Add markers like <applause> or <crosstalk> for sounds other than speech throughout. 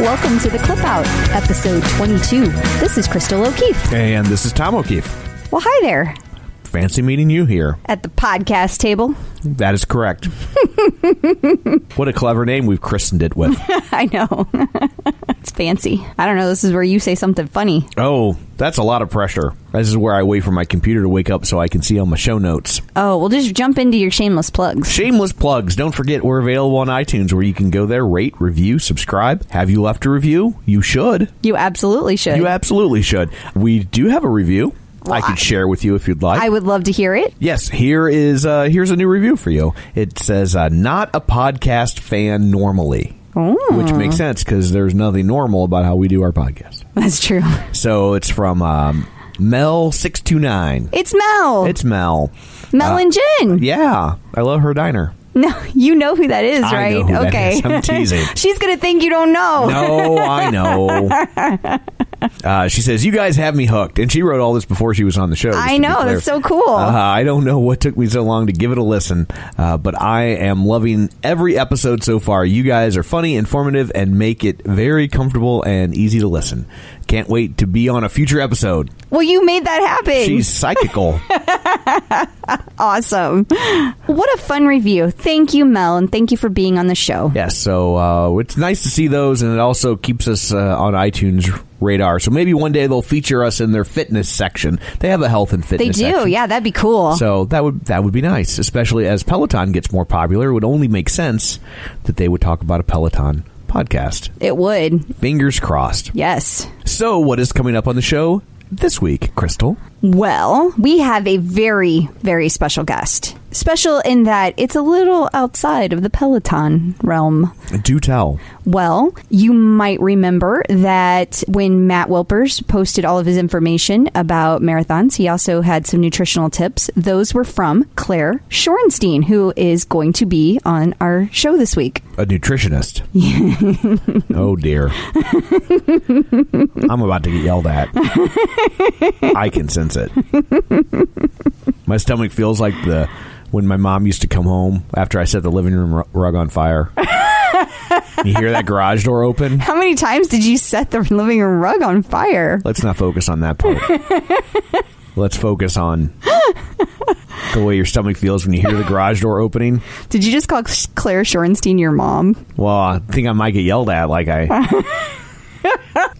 Welcome to the Clip Out, episode 22. This is Crystal O'Keefe. And this is Tom O'Keefe. Well, hi there Fancy meeting you here. at the podcast table. That is correct. <laughs> what a clever name we've christened it with. <laughs> I know. <laughs> it's fancy. I don't know. This is where you say something funny. Oh, that's a lot of pressure. This is where I wait for my computer to wake up so I can see all my show notes. Oh, we'll just jump into your shameless plugs. Shameless plugs. Don't forget we're available on iTunes where you can go there, rate, review, subscribe. Have you left a review? You should. You absolutely should. You absolutely should. We do have a review. I could share with you if you'd like. I would love to hear it. Yes, here is uh, here's a new review for you. It says uh, not a podcast fan normally, which makes sense because there's nothing normal about how we do our podcast. That's true. So it's from um, Mel six two nine. It's Mel. It's Mel. Mel and Jen. Yeah, I love her diner. No, you know who that is, I right? okay. is. I'm teasing. <laughs> She's going to think you don't know. No, I know. <laughs> Uh, she says, "You guys have me hooked," and she wrote all this before she was on the show. I know. That's so cool. Uh, I don't know what took me so long to give it a listen, uh, but I am loving every episode so far. You guys are funny, informative, and make it very comfortable and easy to listen. Can't wait to be on a future episode. Well, you made that happen. She's psychical. <laughs> awesome. What a fun review. Thank you, Mel, and thank you for being on the show. yes, so uh, it's nice to see those, and it also keeps us uh, on iTunes radar. So maybe one day they'll feature us in their fitness section. They have a health and fitness. They do. section. Yeah, that'd be cool. So that would that would be nice, especially as Peloton gets more popular. It would only make sense that they would talk about a Peloton podcast. it would. Fingers crossed. Yes. So, what is coming up on the show this week, Crystal? Well, we have a very, very special guest. Special in that it's a little outside of the Peloton realm. Do tell. Well, you might remember that when Matt Wilpers posted all of his information about marathons, he also had some nutritional tips. Those were from Claire Shorenstein, who is going to be on our show this week. A nutritionist. <laughs> oh dear. <laughs> I'm about to get yelled at. I can sense it. <laughs> My stomach feels like the when my mom used to come home after I set the living room rug on fire. <laughs> you hear that garage door open? How many times did you set the living room rug on fire? Let's not focus on that part. <laughs> Let's focus on the way your stomach feels when you hear the garage door opening. Did you just call Claire Shorenstein your mom? Well, I think I might get yelled at. Like I.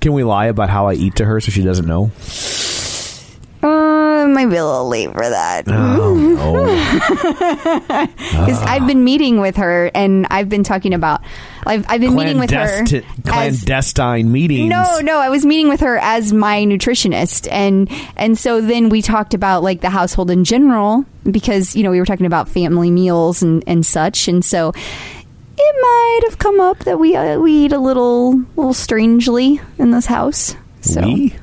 Can we lie about how I eat to her so she doesn't know? Uh, might be a little late for that. Oh no! <laughs> I've been meeting with her, and I've been talking about. I've, I've been meeting with her. Clandesti- as- clandestine meetings. no, no, I was meeting with her as my nutritionist, and and so then we talked about like the household in general because you know we were talking about family meals and and such, and so it might have come up that we uh, we eat a little little strangely in this house. So We?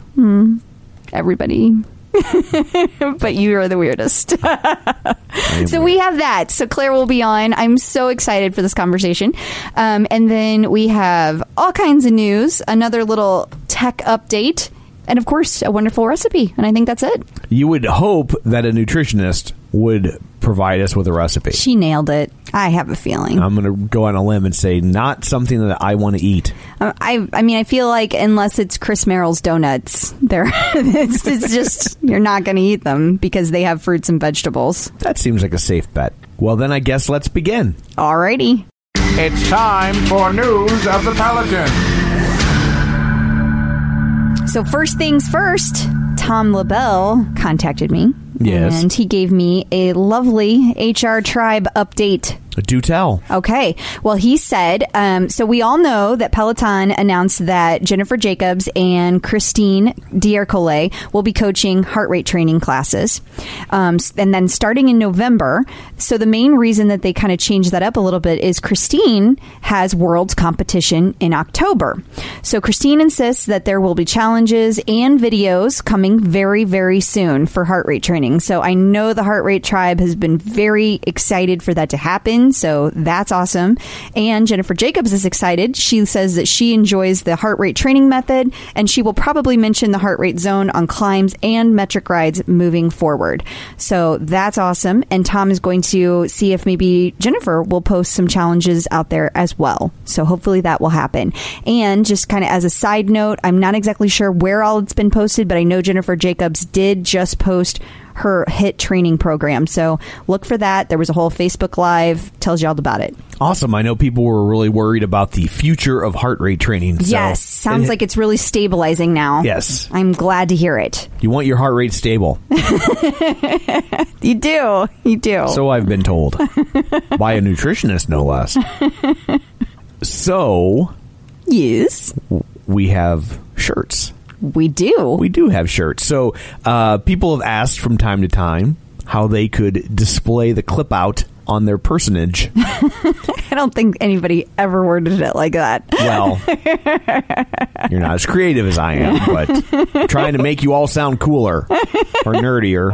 everybody. <laughs> but you are the weirdest. <laughs> so we have that. So Claire will be on. I'm so excited for this conversation. Um, and then we have all kinds of news, another little tech update, and of course, a wonderful recipe. And I think that's it. You would hope that a nutritionist would provide us with a recipe. She nailed it. I have a feeling. I'm going to go on a limb and say not something that I want to eat. Uh, I, I mean, I feel like unless it's Chris Merrill's donuts, <laughs> they're it's, it's just you're not going to eat them because they have fruits and vegetables. That seems like a safe bet. Well, then I guess let's begin. Alrighty. It's time for news of the Pelican. So first things first, Tom LaBelle contacted me. Yes. And he gave me a lovely HR tribe update Do tell. Okay. Well, he said, um, so we all know that Peloton announced that Jennifer Jacobs and Christine D'Ercole will be coaching heart rate training classes. Um, and then starting in November. So the main reason that they kind of changed that up a little bit is Christine has Worlds competition in October. So Christine insists that there will be challenges and videos coming very, very soon for heart rate training. So I know the Heart Rate Tribe has been very excited for that to happen. So that's awesome. And Jennifer Jacobs is excited. She says that she enjoys the heart rate training method and she will probably mention the heart rate zone on climbs and metric rides moving forward. So that's awesome. And Tom is going to see if maybe Jennifer will post some challenges out there as well. So hopefully that will happen. And just kind of as a side note, I'm not exactly sure where all it's been posted, but I know Jennifer Jacobs did just post her HIIT training program. So look for that. There was a whole Facebook Live tells you all about it. Awesome. I know people were really worried about the future of heart rate training. so- yes, sounds like it's really stabilizing now. Yes. I'm glad to hear it. You want your heart rate stable. <laughs> You do. You do. So I've been told <laughs> by a nutritionist, no less. <laughs> So yes, we have shirts. We do. We do have shirts. So uh, people have asked from time to time how they could display the clip out on their personage. <laughs> I don't think anybody ever worded it like that. Well, you're not as creative as I am, but <laughs> trying to make you all sound cooler or nerdier.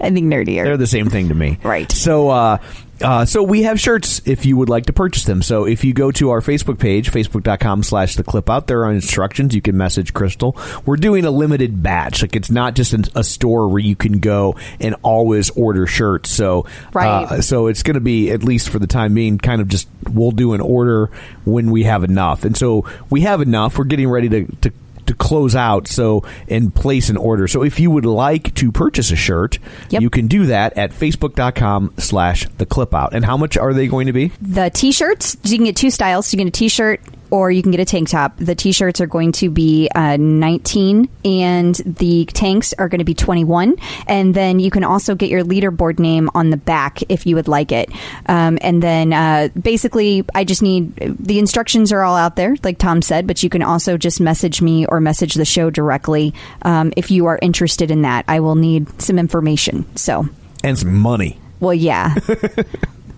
I think nerdier. They're the same thing to me. Right. So, uh, uh, so we have shirts if you would like to purchase them. So if you go to our Facebook page, facebook.com slash the clip out, there are instructions. You can message Crystal. We're doing a limited batch. Like it's not just a store where you can go and always order shirts. So, Right. uh, so it's going to be, at least for the time being, kind of just, we'll do an order when we have enough. And so we have enough. We're getting ready to, to to close out so and place an order. So if you would like to purchase a shirt Yep. you can do that at facebook.com slash the clip out. And how much are they going to be? The t-shirts you can get two styles. You can get a t-shirt or you can get a tank top. The t-shirts are going to be uh, 19 and the tanks are going to be 21 and then you can also get your leaderboard name on the back if you would like it. Um, and then uh, basically i just need the instructions are all out there like tom said but you can also just message me or message the show directly um, if you are interested in that. I will need some information so. And some money. Well, yeah. <laughs>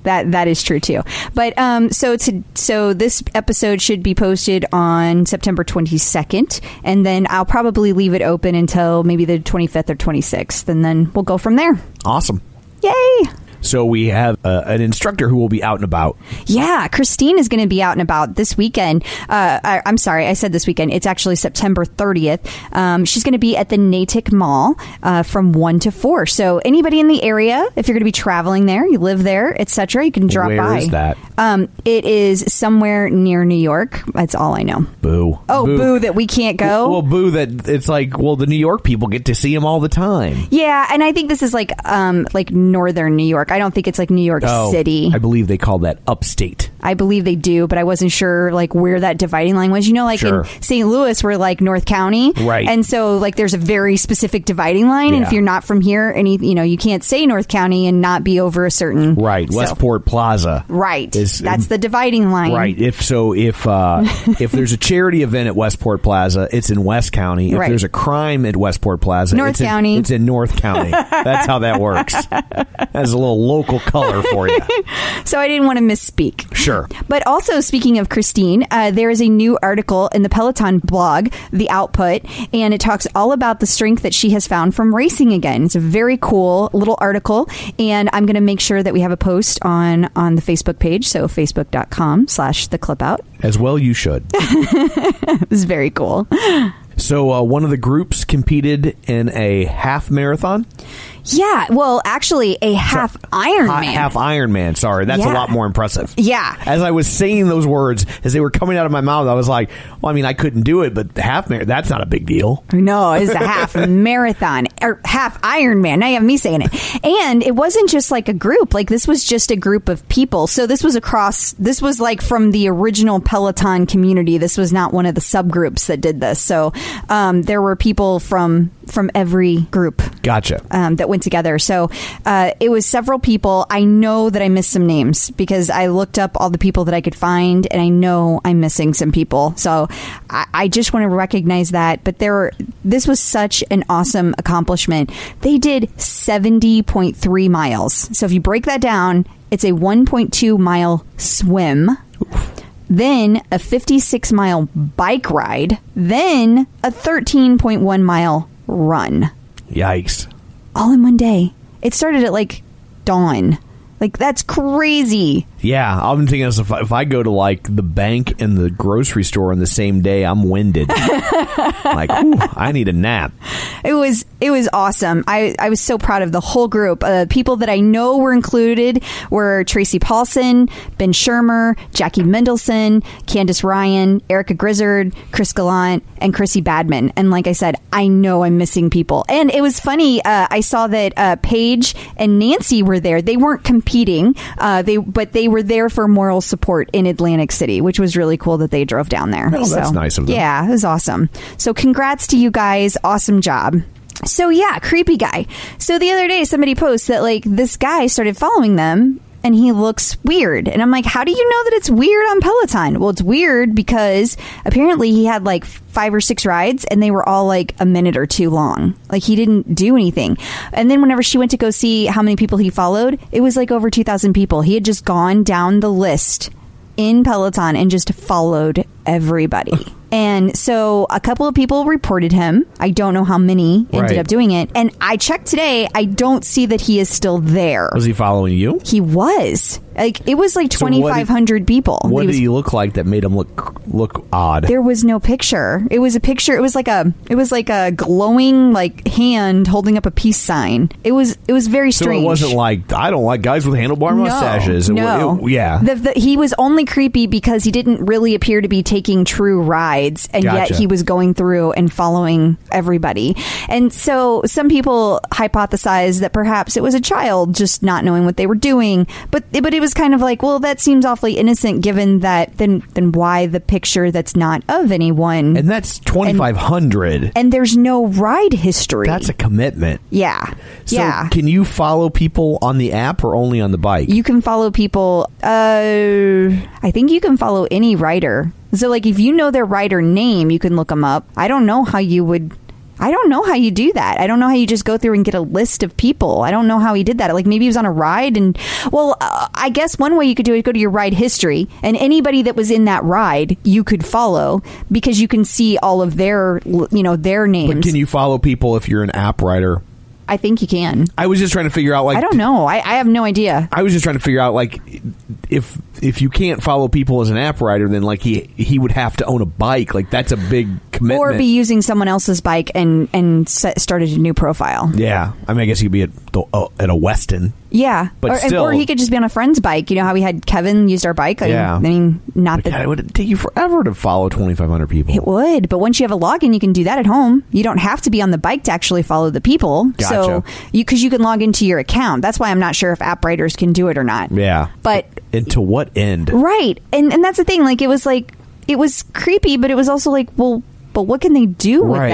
That that is true too, but um, so to, so this episode should be posted on September twenty second, and then I'll probably leave it open until maybe the twenty fifth or twenty sixth, and then we'll go from there. awesome Yay! So we have uh, an instructor who will be out and about Yeah, Christine is going to be out and about this weekend. Uh, I, I'm sorry, I said this weekend. It's actually September 30th. Um, she's going to be at the Natick Mall uh, from 1 to 4. So anybody in the area, if you're going to be traveling there, you live there, etc., you can drop Where by. is that? Um, it is somewhere near New York. That's all I know. boo Oh, boo, that we can't go. well boo that it's like well the new york people get to see him all the time yeah, and I think this is like um, like northern New York. I don't think it's like New York Oh, City. i believe they call that upstate I believe they do, but I wasn't sure like where that dividing line was. You know, like Sure. in St. Louis, we're like North County, Right. And so like there's a very specific dividing line, and Yeah. if you're not from here, any you know you can't say North County and not be over a certain right so- westport plaza Right, is- that's the dividing line. Right. If so, if uh, <laughs> if there's a charity event at Westport Plaza, it's in West County. If Right. there's a crime at Westport Plaza, North it's in- County. it's in North County. <laughs> That's how that works. That's a little local color for you. <laughs> So I didn't want to misspeak. Sure. But also, speaking of Christine, uh, there is a new article in the Peloton blog, The Output, and it talks all about the strength that she has found from racing again. It's a very cool little article, and I'm going to make sure that we have a post on on the Facebook page, so facebook.com slash the clip out. As well, you should. <laughs> This is very cool. So, uh, one of the groups competed in a half marathon, Yeah, well, actually, a half Iron Man, half Iron Man. Sorry, that's a lot more impressive. Yeah. As I was saying those words, as they were coming out of my mouth, I was like, "Well, I mean, I couldn't do it, but half marathon—that's not a big deal." No, <laughs> it's a half marathon or half Iron Man. Now you have me saying it. And it wasn't just like a group. Like this was just a group of people. So this was across. This was like from the original Peloton community. This was not one of the subgroups that did this. So um, there were people from from every group Gotcha. um, that went together. So uh, it was several people. I know that I missed some names because I looked up all the people that I could find, and I know I'm missing some people. So I, I just want to recognize that. But there, were, this was such an awesome accomplishment. They did 70.3 miles. So if you break that down, it's a 1.2 mile swim. Then a 56 mile bike ride, then a 13.1 mile run Yikes. all in one day. It started at like dawn. Like that's crazy. Yeah, I'm thinking as if I, if I go to like the bank and the grocery store on the same day, I'm winded. <laughs> like, whew, I need a nap. It was it was awesome. I I was so proud of the whole group. Uh, people that I know were included were Tracy Paulson, Ben Shermer, Jackie Mendelson, Candace Ryan, Erica Grizzard, Chris Gallant, and Chrissy Badman. And like I said, I know I'm missing people. And it was funny. Uh, I saw that uh, Paige and Nancy were there. They weren't competing. Uh, they but they were there for moral support in Atlantic City, which was really cool that they drove down there. Oh, that's nice of them. Yeah, it was awesome. So congrats to you guys. Awesome job. So yeah, creepy guy. So the other day somebody posts that like this guy started following them and he looks weird. And I'm like, how do you know that it's weird on Peloton? Well, it's weird because apparently he had like five or six rides and they were all like a minute or two long. Like he didn't do anything. And then whenever she went to go see how many people he followed, it was like over 2,000 people. He had just gone down the list in Peloton and just followed everybody. And so a couple of people reported him. I don't know how many ended Right. up doing it. And I checked today. I don't see that he is still there. Was he following you? He was. Like it was like So 2500 people. What did he look like that made him look look odd? there was no picture. It was a picture. It was like a it was like a glowing like hand holding up a peace sign. It was it was very so strange. it wasn't like I don't like guys with handlebar mustaches. It No, it- yeah. The, the, he was only creepy because he didn't really appear to be taking true rides, and Gotcha. yet he was going through and following everybody. And so some people hypothesize that perhaps it was a child just not knowing what they were doing. But but it was kind of like, well, that seems awfully innocent, given that then then why the picture that's not of anyone, and that's twenty five hundred. and there's no ride history. That's a commitment. yeah, So yeah. can you follow people on the app or only on the bike? You can follow people. Uh, I think you can follow any rider. So, like, if you know their rider name, you can look them up. I don't know how you would. I don't know how you do that. I don't know how you just go through and get a list of people. I don't know how he did that. Like maybe he was on a ride and, well, uh, I guess one way you could do it, go to your ride history and anybody that was in that ride you could follow because you can see all of their, you know, their names. but can you follow people if you're an app rider? I think you can. I was just trying to figure out like I don't know. I, I have no idea. I was just trying to figure out like if if you can't follow people as an app rider, then like he he would have to own a bike. Like that's a big commitment. or be using someone else's bike and and set, started a new profile. yeah, I mean, I guess he could be at the, uh, at a Westin. Yeah, But or, still- or he could just be on a friend's bike. You know how we had Kevin used our bike. I, Yeah. I mean, not God, that it would take you forever to follow twenty five hundred people. it would, but once you have a login, you can do that at home. You don't have to be on the bike to actually follow the people. So you because you can log into your account. That's why I'm not sure if app riders can do it or not. yeah, but and to what end? Right. And and that's the thing. Like it was like it was creepy, but it was also like, well, but what can they do with Right.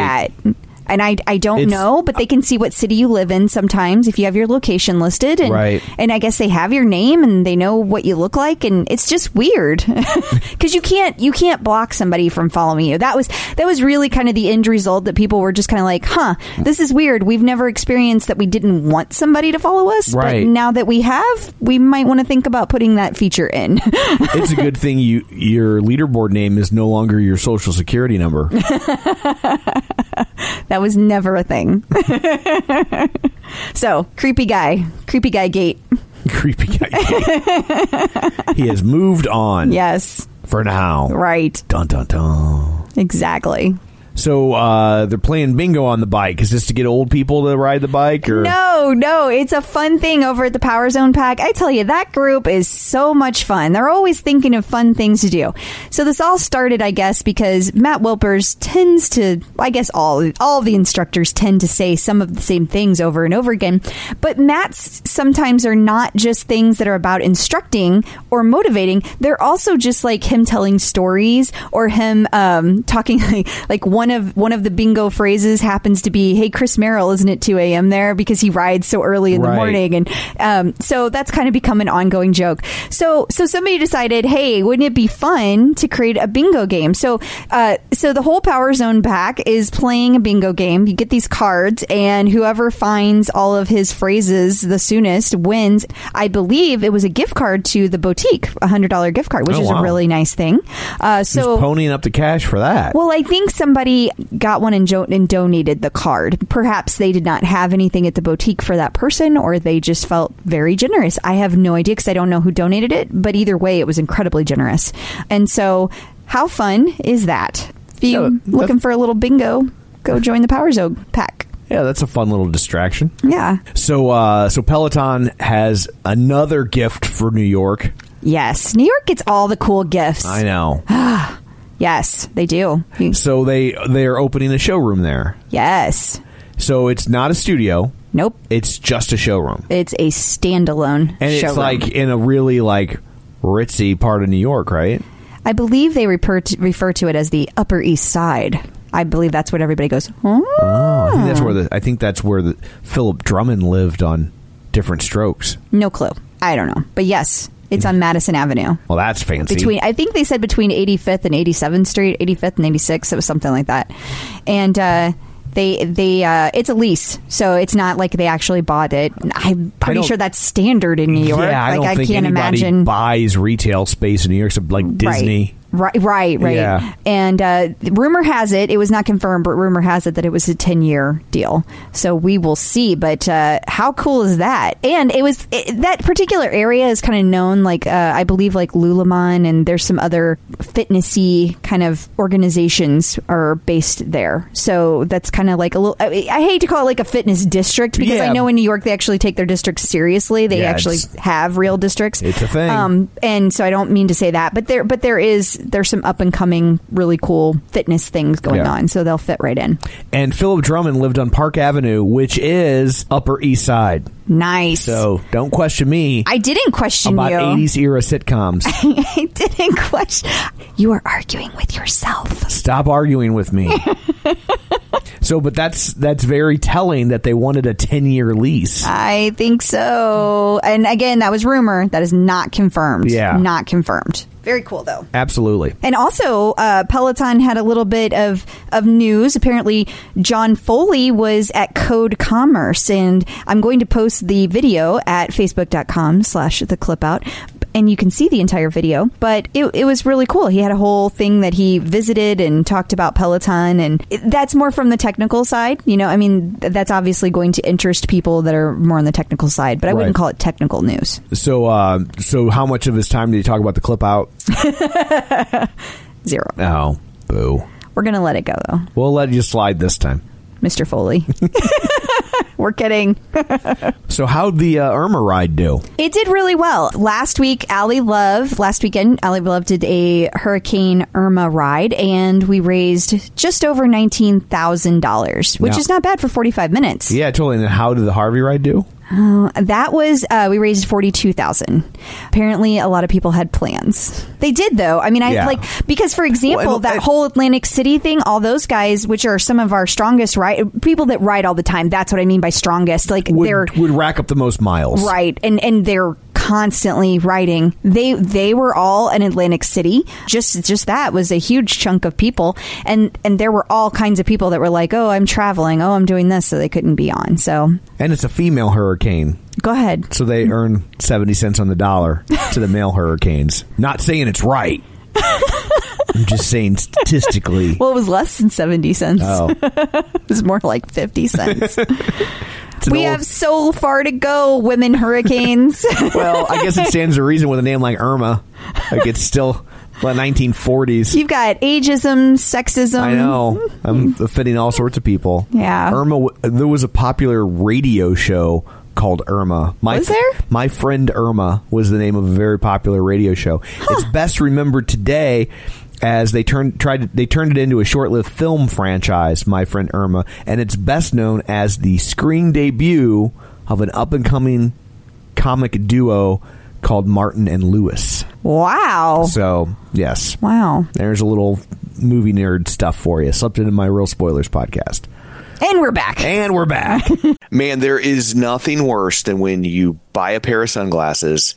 that? And I, I don't It's- know, but they can see what city you live in sometimes if you have your location listed, and Right. and I guess they have your name and they know what you look like, and it's just weird <laughs> because you can't you can't block somebody from following you. That was that was really kind of the end result that people were just kind of like, huh, this is weird. We've never experienced that we didn't want somebody to follow us, Right. but now that we have, we might want to think about putting that feature in. <laughs> it's a good thing you your leaderboard name is no longer your social security number. <laughs> <laughs> That was never a thing. <laughs> so, creepy guy. Creepy guy gate. <laughs> Creepy guy. he has moved on. Yes. For now. Right. Dun dun dun. Exactly. So uh, they're playing bingo on the bike. Is this to get old people to ride the bike, or No, no, it's a fun thing over at the Power Zone Pack. I tell you, that group is so much fun. They're always thinking of fun things to do. So this all started, I guess, because Matt Wilpers tends to, I guess all all the instructors tend to say some of the same things over and over again. But Matt's sometimes are not just things that are about instructing or motivating. They're also just like him telling stories or him um, talking like, <laughs> like one one of one of the bingo phrases happens to be, "Hey, Chris Merrill, isn't it 2 a.m. there?" Because he rides so early in the morning, and um, so that's kind of become an ongoing joke. So so somebody decided, hey, wouldn't it be fun to create a bingo game? So uh, so the whole Power Zone pack is playing a bingo game. You get these cards, and whoever finds all of his phrases the soonest wins. I believe it was a gift card to the boutique, a hundred dollar gift card, which Oh, is wow. a really nice thing. Uh, Who's so ponying up the cash for that? well, I think somebody got one and, jo- and donated the card. Perhaps they did not have anything at the boutique for that person, or they just felt very generous. I have no idea because I don't know who donated it, but either way, it was incredibly generous. And so, how fun is that? If you Yeah, looking for a little bingo, go join the Power Zone pack. yeah, that's a fun little distraction. Yeah. So, uh, so Peloton has another gift for New York. Yes. New York gets all the cool gifts. I know. <gasps> <gasps> Yes, they do. You- so they they are opening a showroom there. Yes. So it's not a studio; Nope. it's just a showroom, It's a standalone and it's like in a really like ritzy part of New York, right? I believe they refer to, refer to it as the Upper East Side. I believe that's what everybody goes. Oh, Oh, I think that's where the I think that's where the Philip Drummond lived on Diff'rent Strokes. no clue. I don't know, but yes, it's on Madison Avenue. Well, that's fancy. Between, I think they said between 85th and 87th Street, 85th and 86th. It was something like that, and uh, they they uh, it's a lease, so it's not like they actually bought it. I'm pretty sure that's standard in New York. Yeah, I like don't I think can't anybody imagine buys retail space in New York, except like Disney. Right, right, right. Yeah. And uh, rumor has it, it was not confirmed, but rumor has it that it was a 10 year deal. So we will see. But uh, how cool is that? And it was it, that particular area is kind of known, like, uh, I believe, like Lululemon, and there's some other fitnessy kind of organizations are based there. So that's kind of like a little, I, I hate to call it like a fitness district because Yeah. I know in New York they actually take their districts seriously. They Yeah, actually have real districts. It's a thing. Um, and so I don't mean to say that, but there, but there is there's some up and coming really cool fitness things going Yeah. on, so they'll fit right in. And Philip Drummond lived on Park Avenue, which is Upper East Side. Nice. So don't question me I didn't question about you. 80s era sitcoms. <laughs> I didn't question. You are arguing with yourself. Stop arguing with me. <laughs> so, but that's that's very telling that they wanted a 10 year lease. I think so. And again, that was rumor. That is not confirmed. Yeah. not confirmed. Very cool though. Absolutely. And also, uh, Peloton had a little bit of, of news. Apparently, John Foley was at Code Commerce, and I'm going to post the video at facebook.com slash the clip out. And you can see the entire video, but it, it was really cool. He had a whole thing that he visited and talked about Peloton, and it, that's more from the technical side. You know, I mean, th- that's obviously going to interest people that are more on the technical side, but I wouldn't call it technical news. So, uh, so how much of his time did he talk about the clip out? <laughs> Zero. Oh, boo. We're going to let it go, though, We'll let you slide this time. Mr. Foley. <laughs> We're kidding. <laughs> So, how'd the uh, Irma ride do? It did really well. Last week, Ally Love, last weekend, Ally Love did a Hurricane Irma ride, and we raised just over $19,000, which Yeah. is not bad for 45 minutes. Yeah, totally. And then how did the Harvey ride do? That was, uh, we raised 42000 Apparently, a lot of people had plans. They did, though. I mean, I Yeah. like, because for example, Well, that whole Atlantic City thing, all those guys, which are some of our strongest, right? People that ride all the time. That's what I mean by strongest. Like, they're. Would, would rack up the most miles. right and and they're constantly riding they they were all in atlantic city just just that was a huge chunk of people and and there were all kinds of people that were like oh i'm traveling oh i'm doing this so they couldn't be on so And it's a female hurricane. go ahead So they earn 70 cents on the dollar to the male hurricanes. Not saying it's right. <laughs> I'm just saying statistically. well it was less than 70 cents Oh, <laughs> it was more like 50 cents <laughs> we old- have so far to go women hurricanes <laughs> Well, I guess it stands to reason with a name like Irma. Like it's still the 1940s. you've got ageism sexism I know. I'm offending all sorts of people. Yeah. Irma. There was a popular radio show called Irma. My Was there? My friend Irma was the name of a very popular radio show. It's best remembered today as they turned tried to, they turned it into a short-lived film franchise. My friend Irma, and it's best known as the screen debut of an up-and-coming comic duo called Martin and Lewis. Wow. So yes, Wow. there's a little movie nerd stuff for you. Slipped into my real spoilers podcast, And we're back. and we're back. <laughs> Man, there is nothing worse than when you buy a pair of sunglasses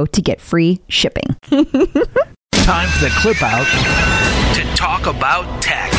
to get free shipping. <laughs> Time for the clip out to talk about tech.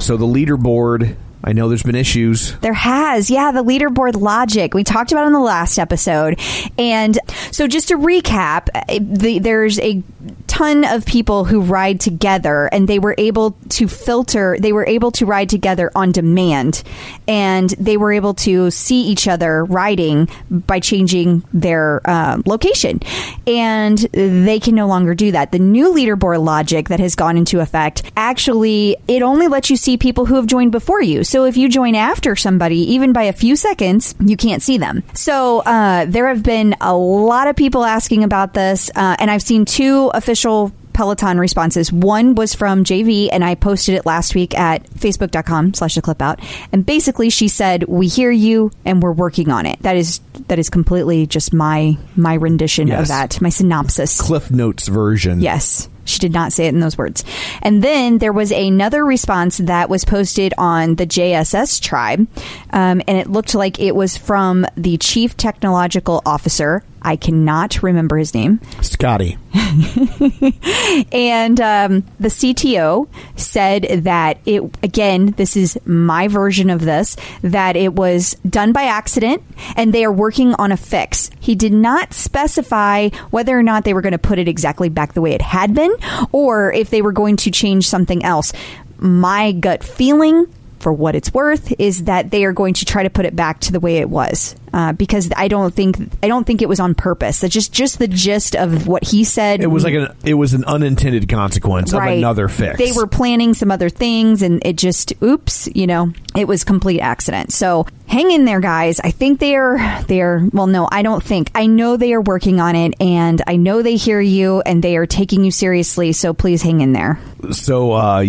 so the leaderboard. I know there's been issues. There has, yeah, the leaderboard logic we talked about in the last episode, and so just to recap, eh, the, there's a ton of people who ride together, and they were able to filter. They were able to ride together on demand, and they were able to see each other riding by changing their uh, location, and they can no longer do that. The new leaderboard logic that has gone into effect actually it only lets you see people who have joined before you. So if you join after somebody, even by a few seconds, you can't see them. So uh, there have been a lot of people asking about this, uh, and I've seen two official Peloton responses. One was from JV, and I posted it last week at facebook.com slash the clip out. And basically she said, We hear you and we're working on it. That is that is completely just my my rendition of that, my synopsis. Cliff Notes version. Yes. She did not say it in those words. And then there was another response that was posted on the JSS tribe. Um, and it looked like it was from the chief technological officer. I cannot remember his name. Scotty. <laughs> And um, the CTO said that it, again, this is my version of this, that it was done by accident and they are working on a fix. He did not specify whether or not they were going to put it exactly back the way it had been or if they were going to change something else. My gut feeling for what it's worth is that they are going to try to put it back to the way it was uh, because I don't think I don't think it was on purpose. That's just just the gist of what he said. It was like an it was an unintended consequence of another fix. They were planning some other things, and it just oops, you know, it was complete accident. So hang in there, guys. I think they are they are. Well, no, I don't think. I know they are working on it, and I know they hear you, and they are taking you seriously. So please hang in there. So uh,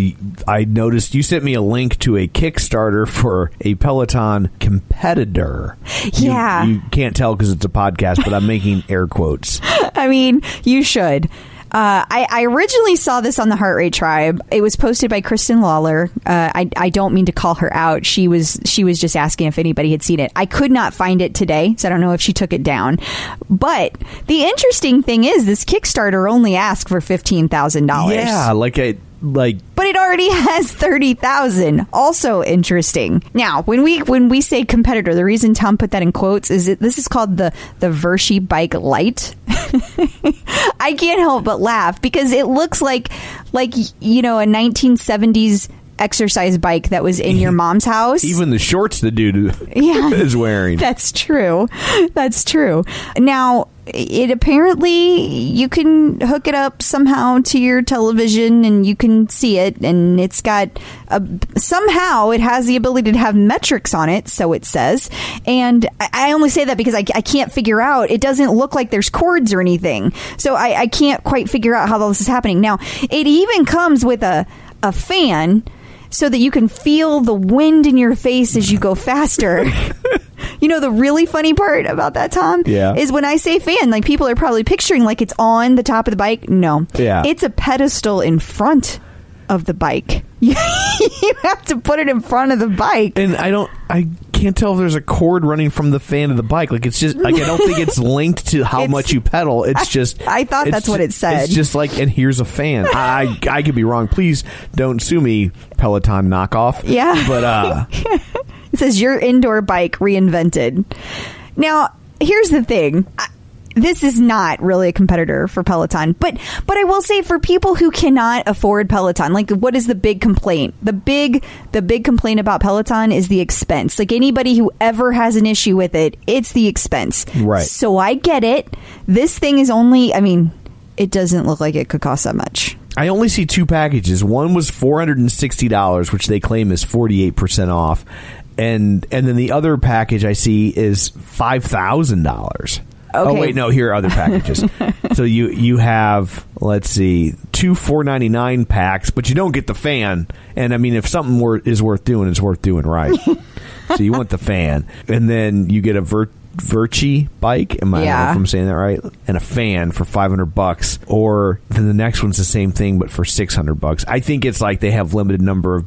I noticed you sent me a link to a Kickstarter for a Peloton competitor. You- Yeah. you, can't tell because it's a podcast, but I'm making air quotes. <laughs> I mean, you should. Uh, I, I originally saw this on the Heart Rate Tribe. It was posted by Kristen Lawler. Uh, I, I don't mean to call her out. She was she was just asking if anybody had seen it. I could not find it today, so I don't know if she took it down. But the interesting thing is, this Kickstarter only asked for fifteen thousand dollars. Yeah, like I like but it already <laughs> has 30,000. Also interesting. Now, when we when we say competitor, the reason Tom put that in quotes is that this is called the the Vershi Bike light <laughs> I can't help but laugh because it looks like like you know a 1970s exercise bike that was in your <laughs> mom's house. even the shorts the dude <laughs> Yeah. <laughs> is wearing. That's true. That's true. Now, it apparently you can hook it up somehow to your television and you can see it and it's got a, somehow it has the ability to have metrics on it so it says and I- only say that because I, I can't figure out it doesn't look like there's cords or anything so I, I can't quite figure out how all this is happening now it even comes with a, a fan so that you can feel the wind in your face as you go faster <laughs> you know the really funny part about that, Tom? Yeah. Is when I say fan, like people are probably picturing like it's on the top of the bike. No. Yeah. It's a pedestal in front of the bike. <laughs> you have to put it in front of the bike. and I don't I can't tell if there's a cord running from the fan to the bike. Like it's just like I don't think it's linked to how It's- much you pedal. It's just I thought it's that's what ju- it said. It's just like and here's a fan. <laughs> I I could be wrong. Please don't sue me, Peloton knockoff. Yeah. but uh, <laughs> It says your indoor bike reinvented. Now, here's the thing. I- this is not really a competitor for Peloton, but but I will say for people who cannot afford Peloton, like what is the big complaint? The big the big complaint about Peloton is the expense. Like anybody who ever has an issue with it, it's the expense. Right. So I get it. This thing is only I mean, it doesn't look like it could cost that much. I only see two packages. One was $460, which they claim is 48% off. And and then the other package I see is $5,000. Oh, okay. Oh wait, no. Here are other packages. <laughs> so you you have let's see two four ninety nine packs, but you don't get the fan. And I mean, if something were, is worth doing, it's worth doing right. <laughs> so you want the fan, and then you get a vert. Virchi bike. Am I yeah. if I'm saying that right? And a fan for 500 bucks, or then the next one's the same thing but for 600 bucks. I think it's like they have limited number of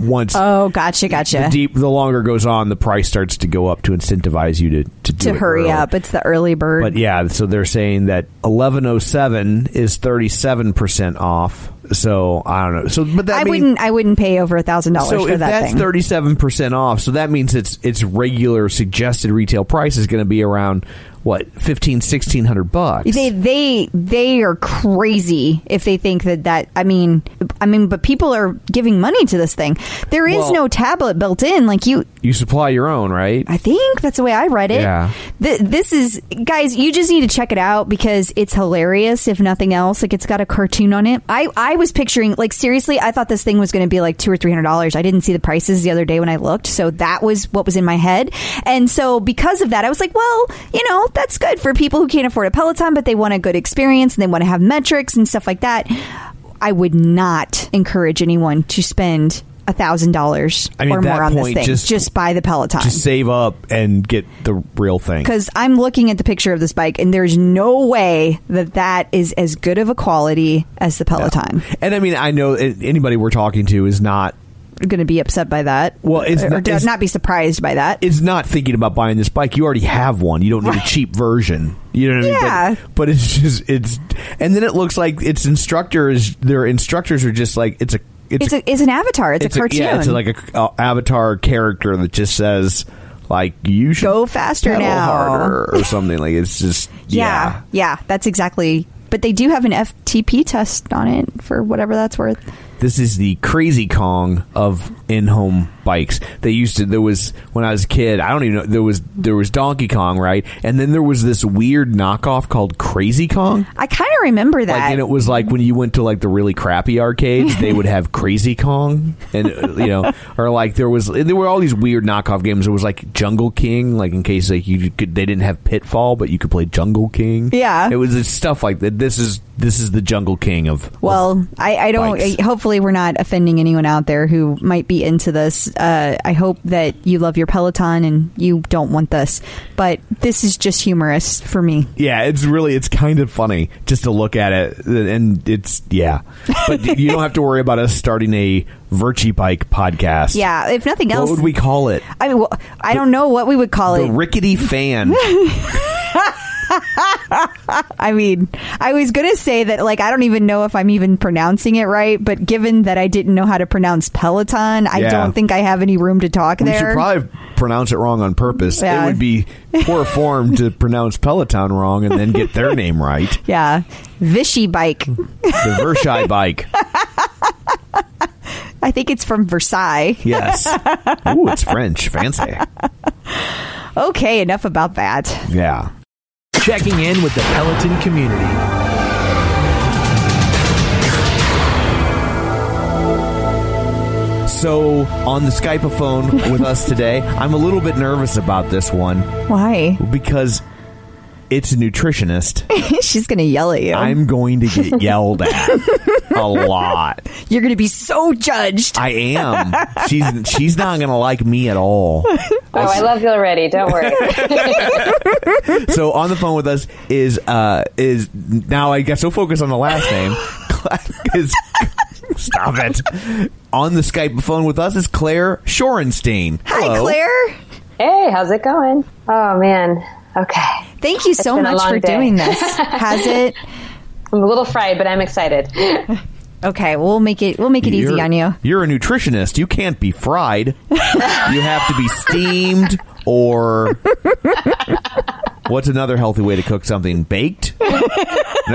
once. Oh, gotcha, gotcha. the deep, the longer goes on, the price starts to go up to incentivize you to to, do to hurry early. up. It's the early bird. But yeah, so they're saying that 1107 is 37% off. So I don't know. So but that I mean- wouldn't I wouldn't pay over a thousand dollars so for if that that's thing. thirty seven percent off, so that means its its regular suggested retail price is going to be around what 15 1600 bucks. They they they are crazy if they think that that I mean I mean but people are giving money to this thing. There is Well- no tablet built in like you you supply your own, right? I think that's the way I read it. Yeah. Th- this is guys, you just need to check it out because it's hilarious if nothing else. Like it's got a cartoon on it. I I was picturing like seriously, I thought this thing was going to be like 2 or 300 dollars. I didn't see the prices the other day when I looked, so that was what was in my head. And so because of that, I was like, well, you know, that's good for people who can't afford a Peloton but they want a good experience and they want to have metrics and stuff like that. I would not encourage anyone to spend a thousand dollars or more on this thing. just- just buy the Peloton Just save up and get the real thing. because I'm looking at the picture of this bike, and there's no way that that is as good of a quality as the Peloton. And I mean, I know anybody we're talking to is not Going to be upset by that. Well, it's or not- it's- not be surprised by that. It's not thinking about buying this bike. You already have one. You don't need a cheap version. You know what I mean? Yeah. But, but it's just it's and then it looks like its instructors their instructors are just like it's a it's, It's a, it's an avatar. It's, a cartoon. yeah, it's like a uh, avatar character that just says like you should Go faster now. harder or something like it's just <laughs> yeah, yeah. yeah, that's exactly. But they do have an FTP test on it for whatever that's worth. This is the crazy Kong of in-home bikes. They used to. There was when I was a kid. I don't even know. There was there was Donkey Kong, right? And then there was this weird knockoff called Crazy Kong. I kind of remember that. Like, and it was like when you went to like the really crappy arcades, they would have Crazy Kong, and uh, you know, <laughs> or like there was there were all these weird knockoff games. It was like Jungle King, like in case like you could they didn't have Pitfall, but you could play Jungle King. Yeah. it was it's stuff like that. This is this is the Jungle King of of Well, I, I don't. I- hopefully, we're not offending anyone out there who might be into this. Uh, I hope that you love your Peloton and you don't want this, but this is just humorous for me. Yeah, it's really it's kind of funny just to look at it, and it's yeah. But <laughs> you don't have to worry about us starting a Virtue Bike podcast. Yeah, if nothing else, What would we call it? I mean, well, I don't know what we would call The it. The rickety fan. <laughs> <laughs> I mean, I was going to say that, like, I don't even know if I'm even pronouncing it right, but given that I didn't know how to pronounce Peloton, I Yeah. don't think I have any room to talk we there. should probably pronounce it wrong on purpose. Yeah. It would be poor <laughs> form to pronounce Peloton wrong and then get their name right. yeah, Vichy bike. The Versailles bike. <laughs> I think it's from Versailles. Yes. Ooh, it's French. Fancy. Okay, enough about that. Yeah. Checking in with the Peloton community. So on the Skype phone with us today, I'm a little bit nervous about this one Why? because it's a nutritionist. <laughs> She's going to yell at you. I'm going to get yelled at a <laughs> lot. You're going to be so judged. I am. She's she's not going to like me at all. <laughs> Oh, I love you already. Don't worry. So on the phone with us is uh is now I guess we'll focus on the last name. is stop it. On the Skype phone with us is Claire Shorenstein. Hi, Claire. Hey, how's it going? Oh man. Okay. Thank you so much for day. doing this. <laughs> Has it? I'm a little fried, but I'm excited. Okay, we'll make it. We'll make it easy You're- on you. You're a nutritionist. You can't be fried. you have to be steamed or <laughs> what's another healthy way to cook something? Baked? No,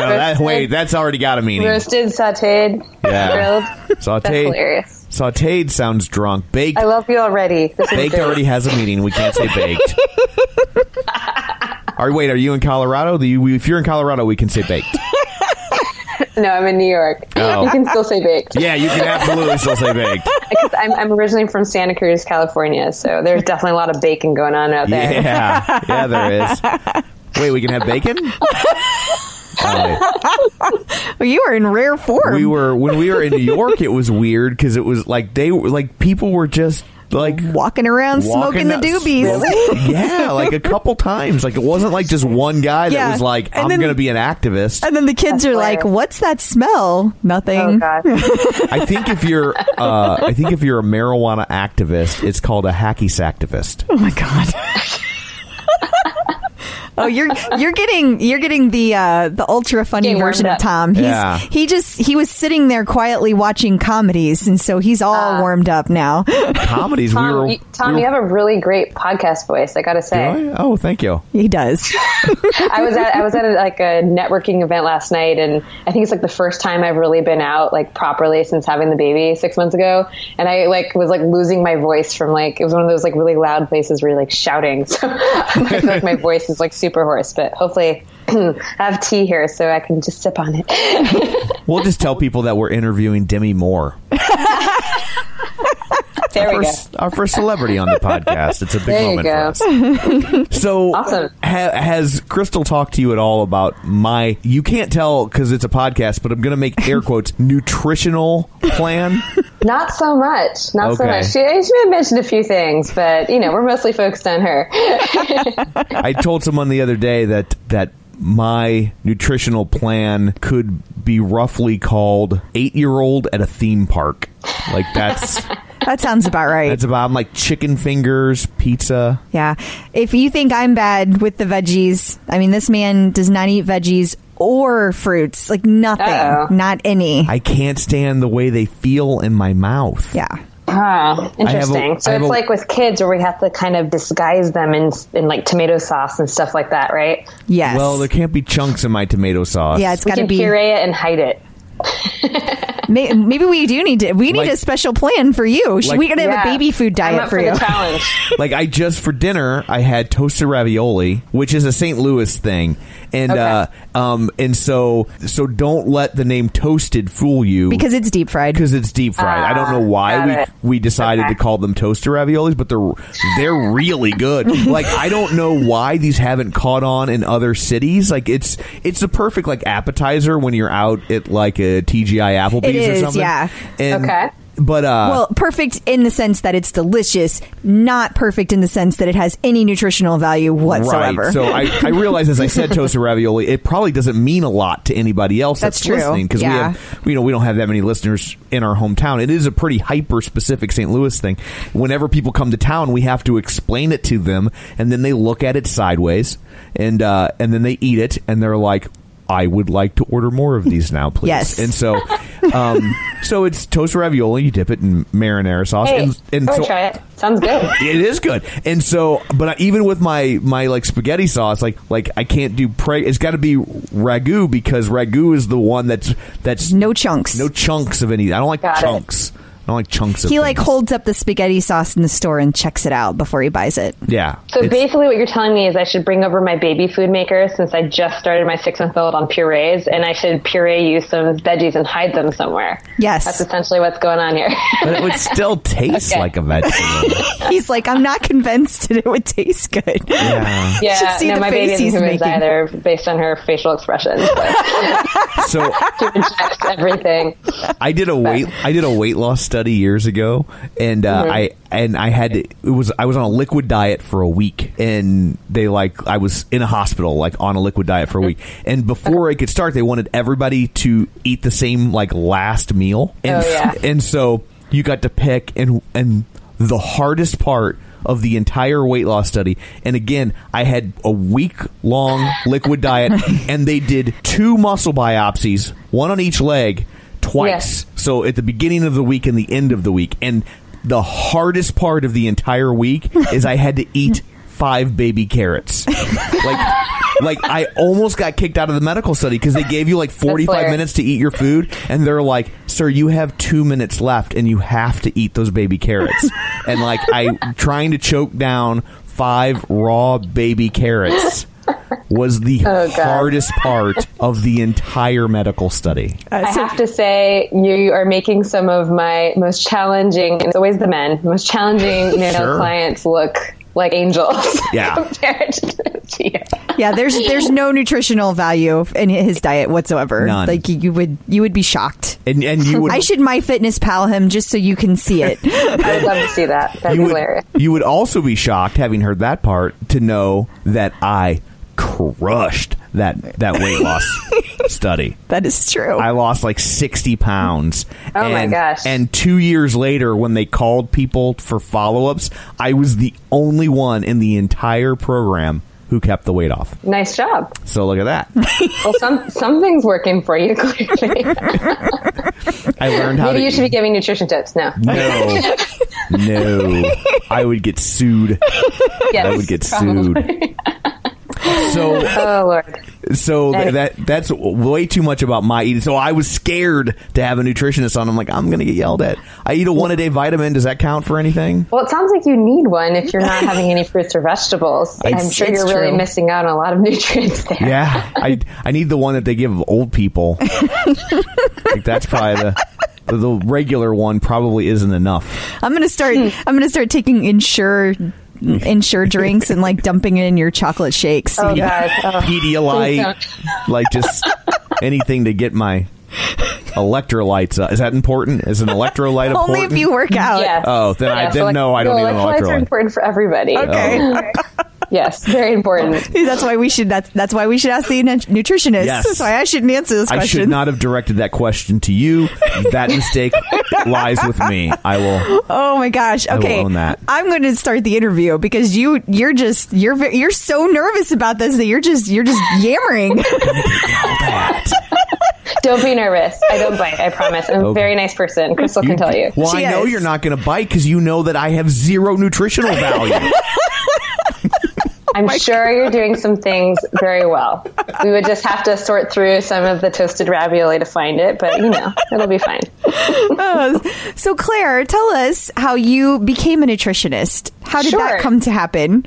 that wait, that's already got a meaning. Roasted, sauteed, Yeah. grilled. <laughs> That's Sauteed. hilarious. Sauteed sounds drunk. Baked. I love you already. This baked great. already has a meaning. We can't say baked. Are wait? Are you in Colorado? The, you- if you're in Colorado, we can say baked. No, I'm in New York. Oh. You can still say baked. Yeah, you can absolutely still say baked. Because I'm, I'm originally from Santa Cruz, California, so there's definitely a lot of bacon going on out there. Yeah, yeah, there is. Wait, we can have bacon. Oh, Well, you were in rare form. we were when we were in New York. It was weird because it was like they like people were just like walking around walking smoking the out- doobies. <laughs> yeah, like a couple times. Like it wasn't like just one guy that Yeah. was like, And "I'm then- going to be an activist." And then the kids That's are like, "What's that smell?" Nothing. Oh god. <laughs> I think if you're, uh, I think if you're a marijuana activist, it's called a hacky sacktivist. Oh my god. <laughs> oh, you're you're getting you're getting the uh, the ultra funny Getting version of. Tom. He's Yeah. he just he was sitting there quietly watching comedies, and so he's all Ah. warmed up now. <laughs> Comedies. Tom, we were. you, Tom, we you have a really great podcast voice. I gotta say. Really? Oh, thank you. he does. <laughs> I was at I was at a, like a networking event last night, and I think it's like the first time I've really been out like properly since having the baby six months ago. And I like was like losing my voice from like it was one of those like really loud places where you're like shouting. <laughs> So I feel like my voice is like super hoarse, but hopefully <clears throat> I have tea here so I can just sip on it. <laughs> We'll just tell people that we're interviewing Demi Moore, <laughs> there we go. first, our first celebrity on the <laughs> podcast. It's a big There moment for us. <laughs> So, Awesome. ha- has Crystal talked to you at all about my? You can't tell because it's a podcast, but I'm going to make air <laughs> quotes nutritional plan. Not so much. Not so Okay. much. She, she may have mentioned a few things, but you know we're mostly focused on her. I told someone the other day that that my nutritional plan could be roughly called eight year old at a theme park. Like that's That sounds about right. that's about I'm like chicken fingers, pizza. Yeah. If you think I'm bad with the veggies, I mean, this man does not eat veggies or fruits. Like nothing. Uh-oh. Not any. I can't stand the way they feel in my mouth. yeah. Ah, interesting. I so it's a- like with kids where we have to kind of disguise them in in like tomato sauce and stuff like that, right? Yes. Well, there can't be chunks in my tomato sauce. yeah, it's got to be. puree it and hide it. <laughs> May, maybe we do need to. We need Like- a special plan for you. Like- we gotta have Yeah. a baby food diet for for you. <laughs> like I just for dinner I had toasted ravioli, which is a St. Louis thing, and Okay. uh, um, and so so don't let the name toasted fool you because it's deep fried. because it's deep fried. I don't know Ah, why we it. we decided Okay. to call them toaster raviolis, but they're they're really good. <laughs> like I don't know why these haven't caught on in other cities. Like it's it's a perfect like appetizer when you're out at like a TGI Applebee's It or something. yeah. And, Okay. But uh, well, perfect in the sense that it's delicious, not perfect in the sense that it has any nutritional value whatsoever. Right. So I, I <laughs> realize as I said toasted ravioli, it probably doesn't mean a lot to anybody else that's, That's true. listening because Yeah. we have you know we don't have that many listeners in our hometown. It is a pretty hyper specific St. Louis thing. Whenever people come to town, we have to explain it to them, and then they look at it sideways, and uh, and then they eat it, and they're like. I would like to order more of these now, please. Yes. And so, um, <laughs> so it's toasted ravioli. You dip it in marinara sauce, Hey, and, and so try it. Sounds good. <laughs> it is good, and so, but I- even with my my like spaghetti sauce, like like I can't do pre. It's got to be ragu because ragu is the one that's that's no chunks. no chunks of any. I don't like Got it. Chunks. I don't like chunks of. he like things. holds up the spaghetti sauce in the store and checks it out before he buys it. Yeah. So basically, what you're telling me is I should bring over my baby food maker since I just started my six month old on purees, and I should puree you some veggies and hide them somewhere. Yes. That's essentially what's going on here. but it would still <laughs> taste Okay. like a vegetable. <laughs> He's like, I'm not convinced that it would taste good. yeah. <laughs> yeah, see no, the my baby he's isn't convinced making. either based on her facial expressions. But So she rejects everything. I did a weight I did a weight loss study years ago, and uh, Mm-hmm. I and I had to, it was I was on a liquid diet for a week, and they like I was in a hospital like on a liquid diet for a week, and before it could start, they wanted everybody to eat the same like last meal, and Oh, yeah. <laughs> and so you got to pick, and and the hardest part of the entire weight loss study. And again, I had a week long liquid diet, <laughs> and they did two muscle biopsies, one on each leg, twice. So at the beginning of the week and the end of the week. And the hardest part of the entire week <laughs> is I had to eat five baby carrots. like, like I almost got kicked out of the medical study because they gave you like 45 minutes to eat your food, and they're like, "Sir, you have two minutes left, and you have to eat those baby carrots." and like I trying to choke down five raw baby carrots was the Oh, hardest part of the entire medical study. I have to say, you are making some of my most challenging, it's always the men, most challenging <laughs> male Sure. clients look like angels. <laughs> Yeah. compared to you. Yeah, there's there's no nutritional value in his diet whatsoever. None. Like you, you would you would be shocked. And and you would <laughs> I should MyFitnessPal him just so you can see it. I would love to see that. That'd you be would, hilarious. you would also be shocked having heard that part to know that I crushed that that weight loss <laughs> study. that is true. I lost like 60 pounds. Oh my and, gosh. And two years later, when they called people for follow ups, I was the only one in the entire program who kept the weight off. Nice job. So look at that. <laughs> Well, some something's working for you, clearly. I learned how Maybe to. you should be giving nutrition tips now. no, no, I would get sued. <laughs> Yes, I would get probably. sued. So, <laughs> Oh Lord. so th- Anyway. that that's way too much about my eating. So I was scared to have a nutritionist on. I'm like, I'm gonna get yelled at. I eat a one a day vitamin. Does that count for anything? Well, it sounds like you need one if you're not <laughs> having any fruits or vegetables. I'm sure you're really missing out on a lot of <laughs> nutrients there. Yeah, I I need the one that they give old people. like that's probably the the regular one. Probably isn't enough. I'm gonna start. I'm gonna start taking Ensure <laughs> Ensure drinks and like dumping it in your chocolate shakes. Oh God. Oh. Pedialyte, <laughs> like just anything to get my electrolytes. Up. Is that important? Is an electrolyte important? <laughs> Only if you work out. Yes. Oh, then I Yes, didn't elec- know I don't no, need an electrolytes are important for everybody. Okay. Oh. <laughs> Yes, very important. <laughs> That's why we should. That's that's why we should ask the nutritionist. Yes. That's why I shouldn't answer this question. I question. should not have directed that question to you. That mistake lies with me. I will. Oh my gosh. will Okay. own that. I'm going to start the interview because you you're just you're you're so nervous about this that you're just you're just yammering. Don't be nervous. I don't bite. I promise. I'm a very nice person. Crystal can tell you. Well, She I know you're not going to bite because you know that I have zero nutritional value. <laughs> <laughs> I'm sure you're doing some things very well. We would just have to sort through some of the toasted ravioli to find it, but you know, it'll be fine. so Claire, tell us how you became a nutritionist. How did that come to happen?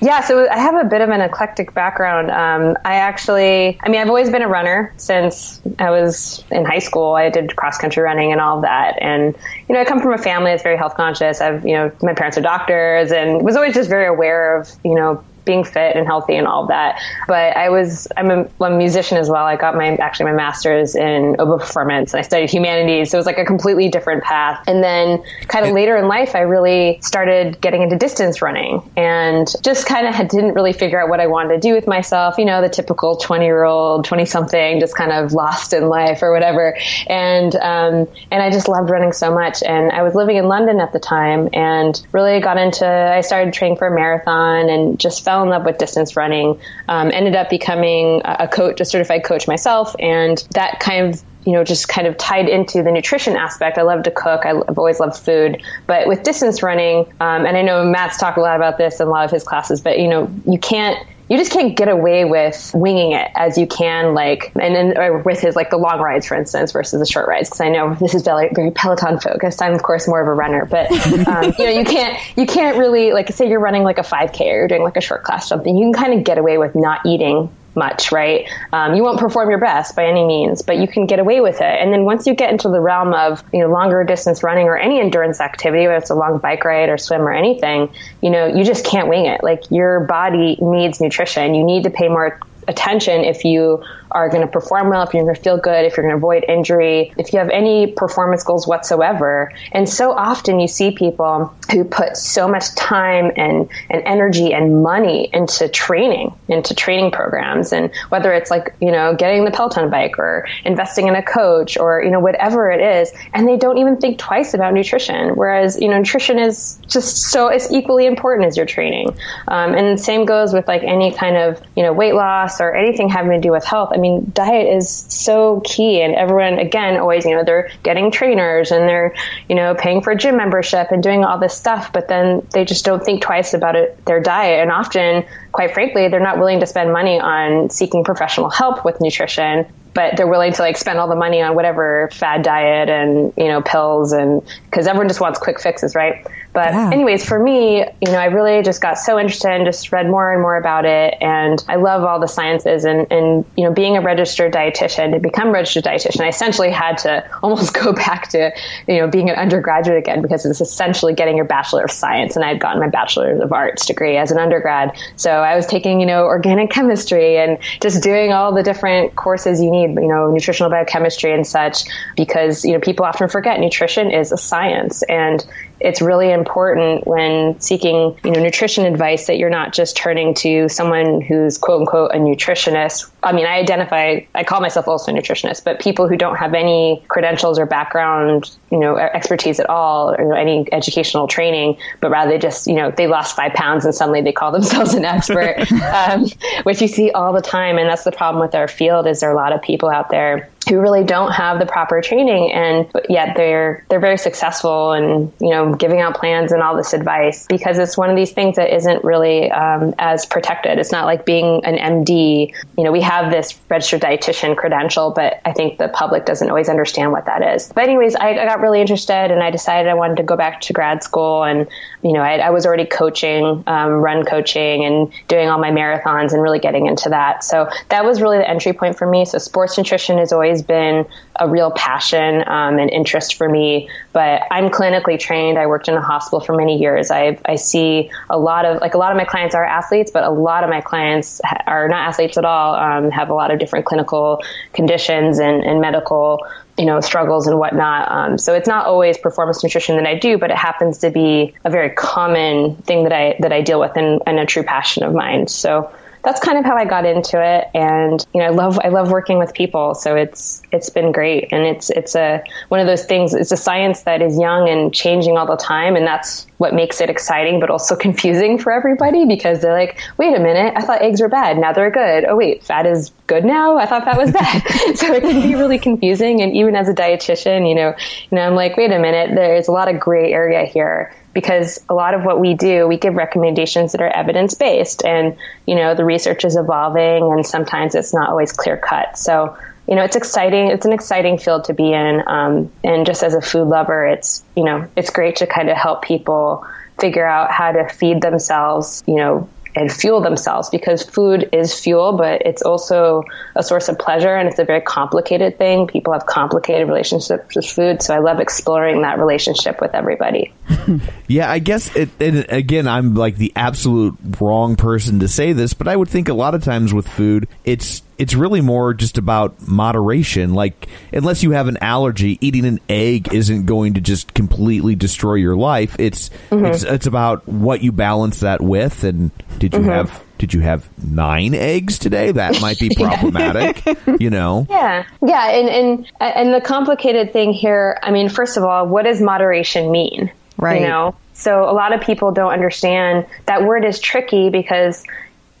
Yeah, so I have a bit of an eclectic background. Um, I actually, I mean, I've always been a runner since I was in high school. I did cross country running and all of that. And, you know, I come from a family that's very health conscious. I've, you know, my parents are doctors and was always just very aware of, you know, being fit and healthy and all of that. But I was, I'm a, I'm a musician as well. I got my, actually my master's in oboe performance and I studied humanities. So it was like a completely different path. And then kind of later in life, I really started getting into distance running and just kind of didn't really figure out what I wanted to do with myself. You know, the typical 20 year old, 20 something, just kind of lost in life or whatever. And, um, and I just loved running so much. And I was living in London at the time and really got into, I started training for a marathon and just fell in love with distance running. Um, ended up becoming a coach, a certified coach myself. And that kind of you know, just kind of tied into the nutrition aspect. I love to cook. I've always loved food, but with distance running, um, and I know Matt's talked a lot about this in a lot of his classes, but you know, you can't, you just can't get away with winging it as you can, like, and then or with his like the long rides, for instance, versus the short rides. Because I know this is very, very Peloton focused. I'm of course more of a runner, but <laughs> um, you know, you can't, you can't really like say you're running like a 5K or you're doing like a short class something. You can kind of get away with not eating much, right? Um, you won't perform your best by any means, but you can get away with it. And then once you get into the realm of you know longer distance running or any endurance activity, whether it's a long bike ride or swim or anything, you know you just can't wing it. Like your body needs nutrition. You need to pay more attention if you are going to perform well, if you're going to feel good, if you're going to avoid injury, if you have any performance goals whatsoever. And so often you see people who put so much time and, and energy and money into training, into training programs. And whether it's like, you know, getting the Peloton bike or investing in a coach or, you know, whatever it is, and they don't even think twice about nutrition. Whereas, you know, nutrition is just so, it's equally important as your training. Um, and the same goes with like any kind of, you know, weight loss or anything having to do with health. I mean, diet is so key and everyone, again, always, you know, they're getting trainers and they're, you know, paying for gym membership and doing all this stuff, but then they just don't think twice about it, their diet. And often, quite frankly, they're not willing to spend money on seeking professional help with nutrition but they're willing to like spend all the money on whatever fad diet and you know pills and because everyone just wants quick fixes right but Yeah. anyways for me you know i really just got so interested and just read more and more about it. And i love all the sciences and and you know being a registered dietitian to become a registered dietitian i essentially had to <laughs> almost go back to you know being an undergraduate again because it's essentially getting your bachelor of science and i had gotten my bachelor of arts degree as an undergrad. So i was taking you know organic chemistry and just doing all the different courses you need you know nutritional biochemistry and such because you know people often forget nutrition is a science. And it's really important when seeking you know nutrition advice that you're not just turning to someone who's quote unquote a nutritionist. I mean i identify i call myself also a nutritionist but people who don't have any credentials or background you know expertise at all or any educational training but rather they just you know they lost five pounds and suddenly they call <laughs> themselves an expert <laughs> um, which you see all the time. And that's the problem with our field is there are a lot of people out there who really don't have the proper training and yet they're they're very successful and you know giving out plans and all this advice because it's one of these things that isn't really um, as protected. It's not like being an md you know we have this registered dietitian credential but i think the public doesn't always understand what that is. But anyways i, I got really interested and i decided i wanted to go back to grad school and you know i, I was already coaching um, run coaching and doing all my marathons and really getting into that. So that was really the entry point for me. So sports nutrition has always been a real passion um, and interest for me. But I'm clinically trained. I worked in a hospital for many years. I, I see a lot of like a lot of my clients are athletes, but a lot of my clients are not athletes at all. Um, have a lot of different clinical conditions and, and medical you know struggles and whatnot. Um, so it's not always performance nutrition that I do, but it happens to be a very common thing that I that I deal with and, and a true passion of mine. So that's kind of how I got into it. And you know, I love I love working with people, so it's it's been great. And it's it's a one of those things. It's a science that is young and changing all the time, and that's what makes it exciting, but also <laughs> confusing for everybody because they're like, wait a minute, I thought eggs were bad, now they're good. Oh wait, fat is good now. I thought fat was bad. <laughs> so it can be really confusing. And even as a dietitian, you know, you know, I'm like, wait a minute, there's a lot of gray area here because a lot of what we do, we give recommendations that are evidence based and, you know, the research is evolving and sometimes it's not always clear cut. So, you know, it's exciting. It's an exciting field to be in. Um, and just as a food lover, it's, you know, it's great to kind of help people figure out how to feed themselves, you know, and fuel themselves because food is fuel, but it's also a source of pleasure and it's a very complicated thing. People have complicated relationships with food. So I love exploring that relationship with everybody. <laughs> Yeah, I guess it, and again, I'm like the absolute wrong person to say this, but I would think a lot of times with food, it's it's really more just about moderation. Like, unless you have an allergy, eating an egg isn't going to just completely destroy your life. It's mm-hmm. it's it's about what you balance that with. And did you mm-hmm. have did you have nine eggs today? That might be <laughs> problematic. you know. <laughs> Yeah, yeah, and and and the complicated thing here. I mean, first of all, what does moderation mean? Right. You know, so a lot of people don't understand that word is tricky because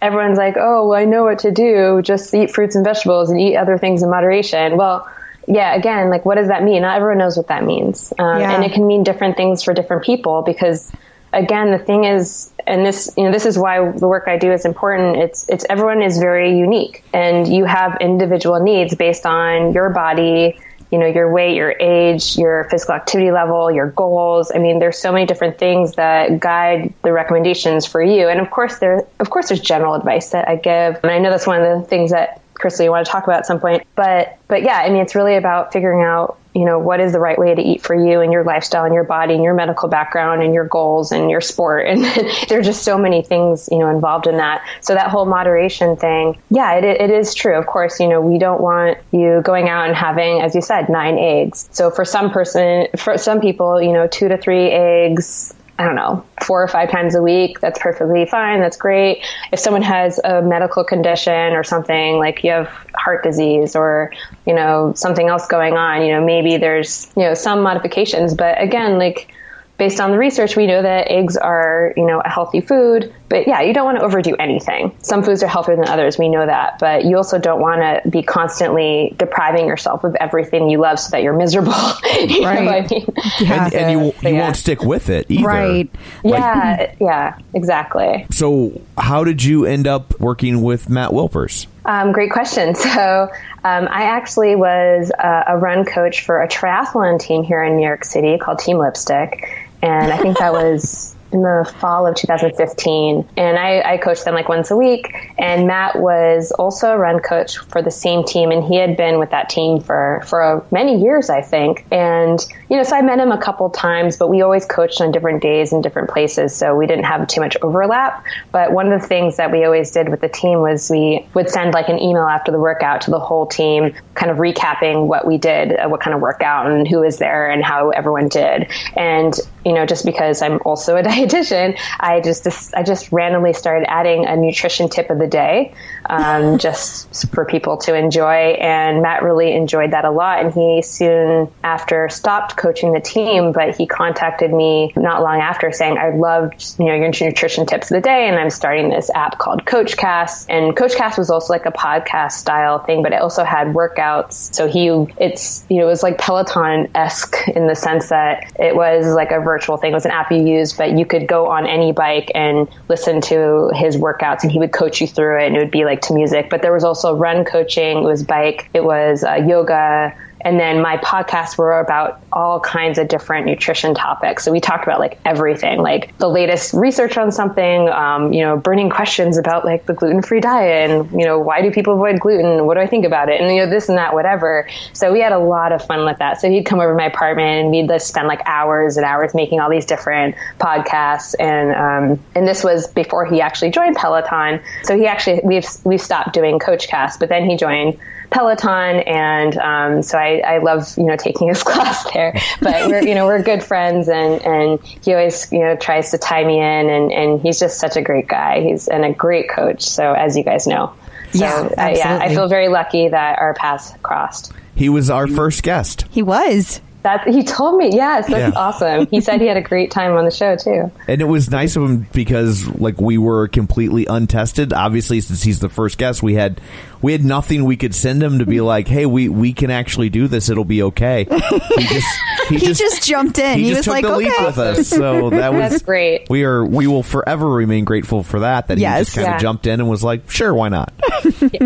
everyone's like, "Oh, well, I know what to do. Just eat fruits and vegetables and eat other things in moderation." Well. Yeah, again, like what does that mean? Not everyone knows what that means. Um, Yeah. And it can mean different things for different people because again, the thing is, and this, you know, this is why the work I do is important. It's, it's everyone is very unique and you have individual needs based on your body, you know, your weight, your age, your physical activity level, your goals. I mean, there's so many different things that guide the recommendations for you. And of course, there, of course, there's general advice that I give. And I know that's one of the things that Crystal, you want to talk about at some point. But but yeah, I mean, it's really about figuring out you know what is the right way to eat for you and your lifestyle and your body and your medical background and your goals and your sport. <laughs> And there are just so many things you know involved in that. So that whole moderation thing yeah it, it is true. Of course you know we don't want you going out and having as you said nine eggs. So for some person for some people you know two to three eggs I don't know, four or five times a week, that's perfectly fine. That's great. If someone has a medical condition or something like you have heart disease or, you know, something else going on, you know, maybe there's, you know, some modifications. But again, like, based on the research, we know that eggs are, you know, a healthy food. But yeah, you don't want to overdo anything. Some foods are healthier than others. We know that. But you also don't want to be constantly depriving yourself of everything you love so that you're miserable. <laughs> you Right. know what I mean? <laughs> and, and you So, you yeah. won't stick with it either. Right. Like, Yeah, yeah, exactly. So, how did you end up working with Matt Wilpers? Um, great question. <laughs> So, um, I actually was uh, a run coach for a triathlon team here in New York City called Team Lipstick. And I think that <laughs> was in the fall of 2015. And I, I coached them like once a week. And Matt was also a run coach for the same team. And he had been with that team for, for many years, I think. And, you know, so I met him a couple times, but we always coached on different days and different places. So we didn't have too much overlap. But one of the things that we always did with the team was we would send like an email after the workout to the whole team, kind of recapping what we did, uh, what kind of workout and who was there and how everyone did. And, you know, just because I'm also a <laughs> dietitian, I just, I just randomly started adding a nutrition tip of the day, um, <laughs> just for people to enjoy. And Matt really enjoyed that a lot. And he soon after stopped coaching the team, but he contacted me not long after saying, I loved, you know, your nutrition tips of the day. And I'm starting this app called CoachCast. And CoachCast was also like a podcast style thing, but it also had workouts. So he, it's, you know, it was like Peloton esque in the sense that it was like a virtual thing. It was an app you used, but you could go on any bike and listen to his workouts and he would coach you through it and it would be like to music. But there was also run coaching. It was bike. It was uh, yoga. And then my podcasts were about all kinds of different nutrition topics. So we talked about like everything, like the latest research on something, um, you know, burning questions about like the gluten free diet and, you know, why do people avoid gluten? What do I think about it? And, you know, this and that, whatever. So we had a lot of fun with that. So he'd come over to my apartment and we'd just spend like hours and hours making all these different podcasts. And, um, and this was before he actually joined Peloton. So he actually, we've, we've stopped doing CoachCast, but then he joined Peloton, and um, so I, I love you know taking his <laughs> class there. But we're you know we're good friends, and and he always you know tries to tie me in, and and he's just such a great guy. He's and a great coach. So as you guys know, so, Yeah, uh, yeah, I feel very lucky that our paths crossed. He was our first guest. He was. That he told me, yes, that's Yeah. awesome. He said he had a great time on the show too. And it was nice of him because like we were completely untested. Obviously, since he's the first guest, we had we had nothing we could send him to be like, "Hey, we we can actually do this. It'll be okay." He just <laughs> he, He just jumped in. He, He just was took like, the leap "Okay." with us. So <laughs> that was That's great. We are we will forever remain grateful for that. That he just kind of Yeah. jumped in and was like, "Sure, why not?"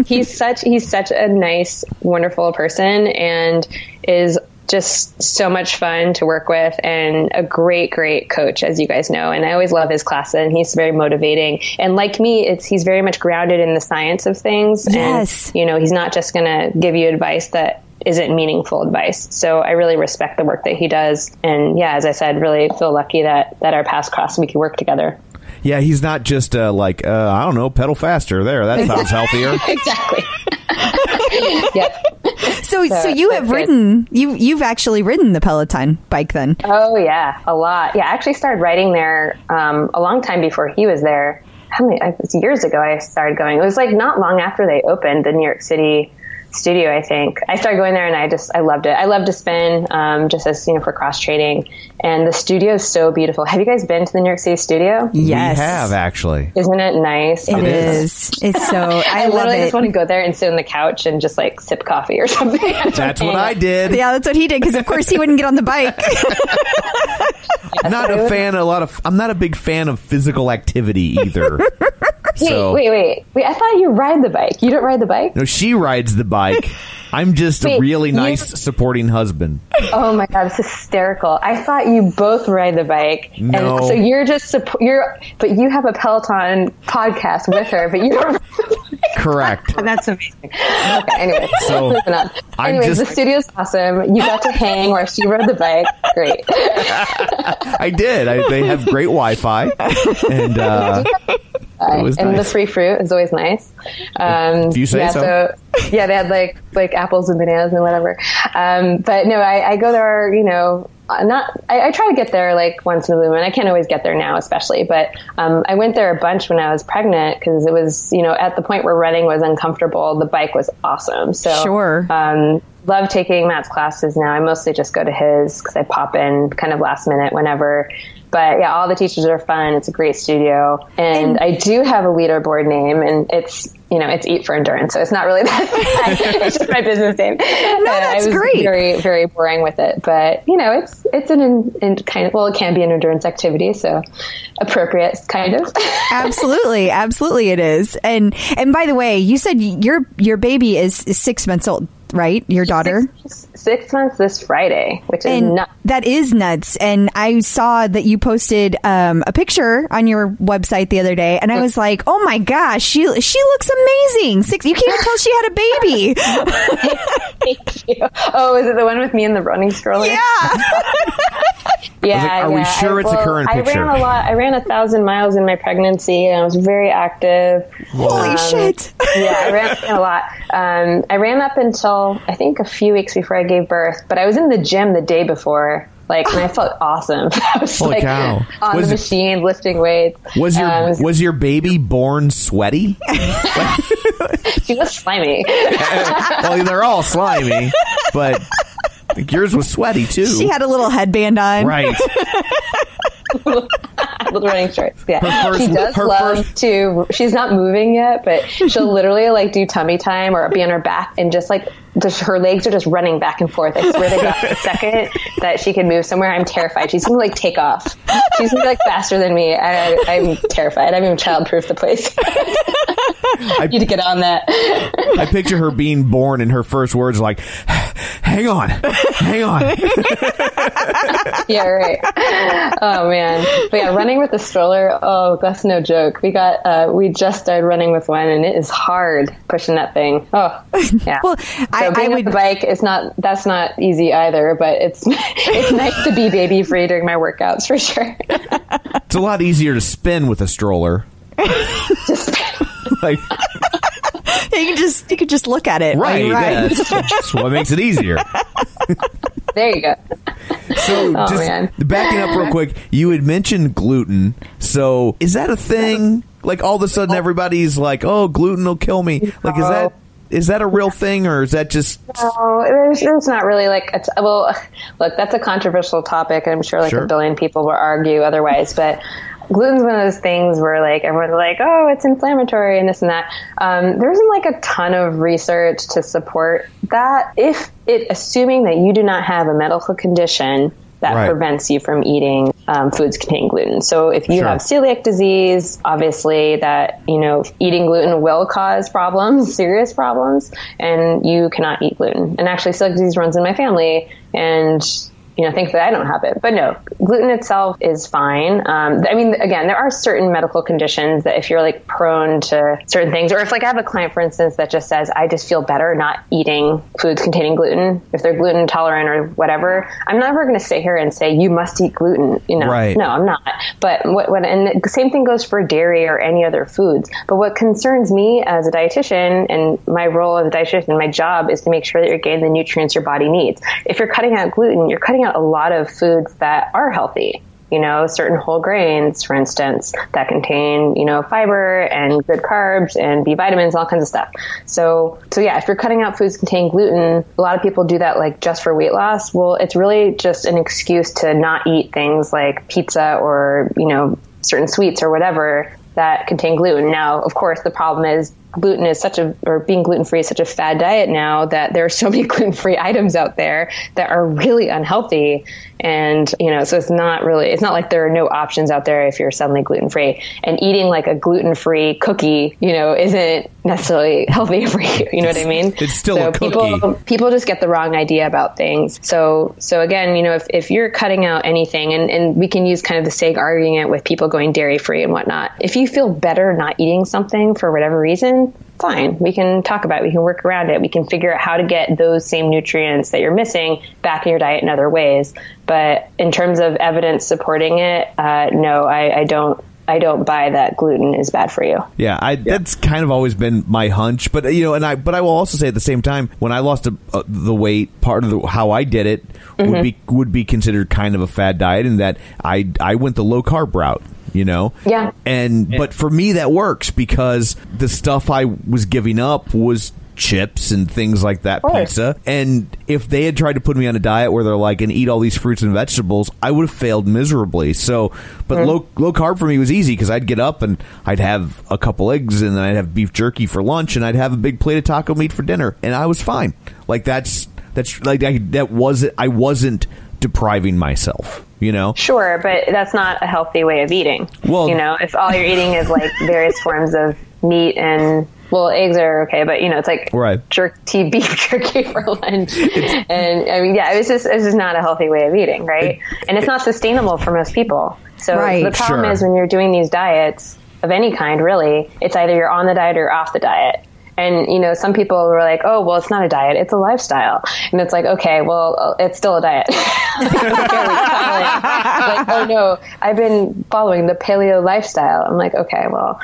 he's such he's such a nice, wonderful person, and is just so much fun to work with and a great great coach as you guys know. And i always love his classes and he's very motivating. And like me it's he's very much grounded in the science of things. Yes. and you know he's not just going to give you advice that isn't meaningful advice. So i really respect the work that he does. And yeah as i said really feel lucky that that our paths crossed and we can work together. Yeah, he's not just uh, like uh, I don't know, pedal faster. There, that sounds <laughs> healthier. exactly. <laughs> Yep So, so, So, you have good. ridden. You you've actually ridden the Peloton bike then. Oh yeah, a lot. Yeah, I actually started riding there um, a long time before he was there. How many? It was years ago. I started going. It was like not long after they opened the New York City studio. I think I started going there, and I just I loved it. I love to spin, um, just as you know, for cross training. And the studio is so beautiful. Have you guys been to the New York City studio? Yes, We have actually. Isn't it nice? It It is. It's so. <laughs> I, I, love literally it. just want to go there and sit on the couch and just like sip coffee or <laughs> something. That's what I did. yeah, that's what he did because of course he wouldn't get on the bike. <laughs> I'm not a fan. A lot of. I'm not a big fan of physical activity either. Wait, wait, wait, wait! I thought you ride the bike. You don't ride the bike? no, she rides the bike. I'm just a Wait, really you- nice supporting husband. Oh my god, it's hysterical! I thought you both ride the bike, No. and so you're just suppo- you're, but you have a Peloton podcast with her, but you don't. <laughs> Correct. <laughs> That's amazing. Okay, anyway, So, moving on. I'm Anyways, just- the studio's awesome. You got to hang where she rode the bike. Great. <laughs> I did. I, they have great Wi-Fi, and uh, Was and the free fruit is always nice. Um, you say yeah, so. yeah, they had like like apples and bananas and whatever. Um, but no, I, I go there. You know, uh, not. I, I try to get there like once in a blue moon. I can't always get there now, especially. But um, I went there a bunch when I was pregnant because it was you know at the point where running was uncomfortable. The bike was awesome. So Sure. um, love taking Matt's classes now. I mostly just go to his because I pop in kind of last minute whenever. But yeah, all the teachers are fun. It's a great studio, and, I do have a leaderboard name, and it's you know it's Eat for Endurance, so it's not really <laughs> that. it's just my business name. <laughs> No, that's I was great. Very very boring with it, but you know it's it's an in, in kind of well, it can be an endurance activity, so appropriate kind of. <laughs> absolutely, absolutely, it is. And and by the way, you said your your baby is, is six months old, right? Your daughter. six, six months this Friday, which is and not. that is nuts. And I saw that you posted um, a picture on your website the other day, and I was like, "Oh my gosh, she she looks amazing! Six, you can't even tell she had a baby." <laughs> Thank you. Oh, is it the one with me in the running stroller? yeah, <laughs> Yeah, like, are we sure I, it's a well, current I picture? ran a lot. I ran a thousand miles in my pregnancy, and I was very active. holy Um, shit! yeah, I ran a lot. Um, I ran up until I think a few weeks before I gave birth, but I was in the gym the day before. Like, and I <gasps> felt awesome. <laughs> I was Holy like cow. on Was the it- machine lifting weights. was your Um, was your baby born sweaty? <laughs> she was slimy. <laughs> well, they're all slimy, but I think yours was sweaty too. She had a little headband on. right. With running shorts. Yeah, first- she does love first- to. She's not moving yet, but she'll <laughs> literally like do tummy time or be on her back and just like just her legs are just running back and forth. I swear to God, the <laughs> second that she can move somewhere, I'm terrified. She's gonna like take off. She's gonna be like faster than me. I, I'm terrified. I'm even childproof the place. <laughs> I need to get on that. I picture her being born and her first words are like, "Hang on, hang on." Yeah, right. Oh man, but yeah, running with a stroller. Oh, that's no joke. We got, uh, we just started running with one, and it is hard pushing that thing. Oh, yeah. <laughs> Well, so I- I would- with the bike is not. That's not easy either. But it's <laughs> it's nice to be baby free during my workouts for sure. It's a lot easier to spin with a stroller. <laughs> like You can just you could just look at it. while right, yeah, that's, that's what makes it easier. There you go. So <laughs> Oh, just man. backing up real <laughs> quick, you had mentioned gluten. So is that a thing? Like all of a sudden oh. everybody's like, "Oh, gluten will kill me." Like is that is that a real thing or is that just no there's, there's not really like it's well, <laughs> look, that's a controversial topic, and I'm sure like Sure. a billion people will argue otherwise. But gluten's one of those things where like everyone's like, oh, it's inflammatory and this and that. Um, there isn't like a ton of research to support that. If it, assuming that you do not have a medical condition that Right. prevents you from eating um, foods containing gluten. So if you Sure. have celiac disease, obviously that you know eating gluten will cause problems, <laughs> serious problems, and you cannot eat gluten. And actually, celiac disease runs in my family, and you know, thankfully I don't have it. But no, gluten itself is fine. Um, I mean, again, there are certain medical conditions that if you're like prone to certain things, or if like I have a client, for instance, that just says, I just feel better not eating foods containing gluten, if they're gluten intolerant or whatever, I'm never going to sit here and say, you must eat gluten. You know, Right. no, I'm not. But what, what, and the same thing goes for dairy or any other foods. But what concerns me as a dietitian and my role as a dietitian, my job is to make sure that you're getting the nutrients your body needs. If you're cutting out gluten, you're cutting out a lot of foods that are healthy. You know, certain whole grains, for instance, that contain, you know, fiber and good carbs and B vitamins, all kinds of stuff. So, so yeah, if you're cutting out foods containing gluten, a lot of people do that like just for weight loss. Well, it's really just an excuse to not eat things like pizza or, you know, certain sweets or whatever that contain gluten. Now, of course, the problem is gluten is such a, or being gluten free is such a fad diet now that there are so <laughs> many gluten free items out there that are really unhealthy. And, you know, so it's not really, it's not like there are no options out there if you're suddenly gluten free. And eating like a gluten free cookie, you know, isn't necessarily <laughs> healthy for you. You know what I mean? It's still so a cookie. People, people just get the wrong idea about things. So, so again, you know, if, if you're cutting out anything and, and we can use kind of the same argument with people going dairy free and whatnot, if you feel better not eating something for whatever reason, fine. We can talk about it. We can work around it. We can figure out how to get those same nutrients that you're missing back in your diet in other ways. But in terms of evidence supporting it, uh, no, I, I don't. I don't buy that gluten is bad for you. Yeah, I, that's kind of always been my hunch, but you know, and I, but I will also say at the same time, when I lost a, uh, the weight, part of the, how I did it would be would be considered kind of a fad diet, in that I I went the low carb route. You know, Yeah. and but for me that works because the stuff I was giving up was chips and things like that, pizza. And if they had tried to put me on a diet where they're like and eat all these fruits and vegetables, I would have failed miserably. So, but mm. low low carb for me was easy because I'd get up and I'd have a couple eggs and then I'd have beef jerky for lunch and I'd have a big plate of taco meat for dinner, and I was fine. Like that's that's like I, that wasn't I wasn't depriving myself. You know, Sure, but that's not a healthy way of eating. Well- you know, if all you're eating is like various <laughs> forms of meat and well, eggs are okay, but you know, it's like Right. jerky, <laughs> beef jerky for lunch, and I mean, yeah, it's just it's just not a healthy way of eating, right? And it's not sustainable for most people. So Right. the problem Sure. is when you're doing these diets of any kind, really, it's either you're on the diet or off the diet. And you know, some people were like, "Oh, well, it's not a diet; it's a lifestyle." And it's like, okay, well, uh, it's still a diet. <laughs> like, oh no, I've been following the paleo lifestyle. I'm like, okay, well,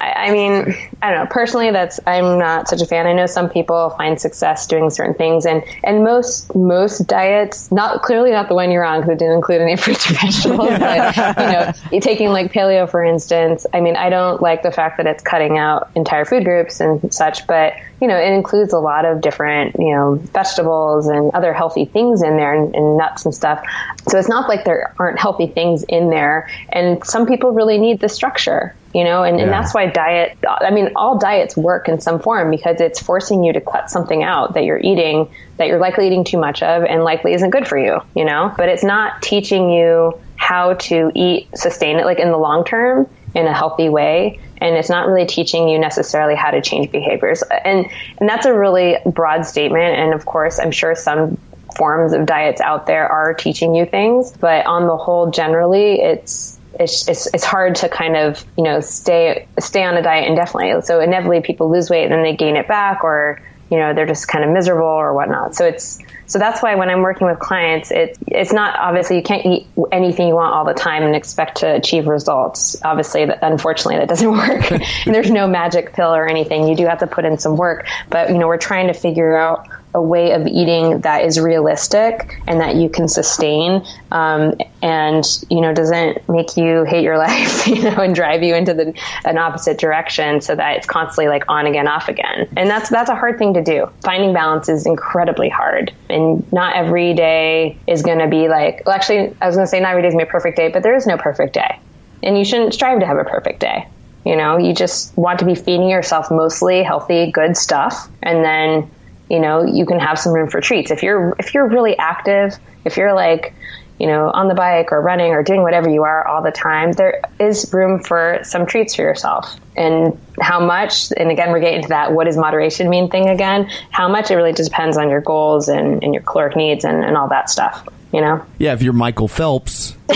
I, I mean, I don't know. Personally, that's I'm not such a fan. I know some people find success doing certain things, and and most most diets, not clearly not the one you're on because it didn't include any <laughs> fruits or vegetables. but you know, <laughs> taking like paleo, for instance. I mean, I don't like the fact that it's cutting out entire food groups and such, but you know, it includes a lot of different, you know, vegetables and other healthy things in there and, and nuts and stuff. So it's not like there aren't healthy things in there. And some people really need the structure, you know, and, and that's why diet, I mean, all diets work in some form because it's forcing you to cut something out that you're eating that you're likely eating too much of and likely isn't good for you, you know, but it's not teaching you how to eat, sustain it like in the long term in a healthy way. And it's not really teaching you necessarily how to change behaviors. And and that's a really broad statement. And of course i'm sure some forms of diets out there are teaching you things. But on the whole generally it's it's, it's, it's hard to kind of you know stay stay on a diet indefinitely so inevitably people lose weight and then they gain it back or you know they're just kind of miserable or whatnot so it's so that's why when I'm working with clients, it's it's not obviously you can't eat anything you want all the time and expect to achieve results. Obviously, that, unfortunately, that doesn't <laughs> work. and <laughs> there's no magic pill or anything. You do have to put in some work, but you know we're trying to figure out a way of eating that is realistic and that you can sustain, um, and you know doesn't make you hate your <laughs> life, you know, and drive you into the an opposite direction, so that it's constantly like on again, off again. And that's that's a hard thing to do. Finding balance is incredibly hard, and not every day is going to be like. Well, actually, I was going to say not every day is a perfect day, but there is no perfect day, and you shouldn't strive to have a perfect day. You know, you just want to be feeding yourself mostly healthy, good stuff, and then you know you can have some room for treats. If you're if you're really active if you're like you know on the bike or running or doing whatever you are all the time there is room for some treats for yourself. And how much and again we're getting to that what does moderation mean thing again. How much it really just depends on your goals and, and your caloric needs and, and all that stuff you know yeah, if you're Michael Phelps, <laughs>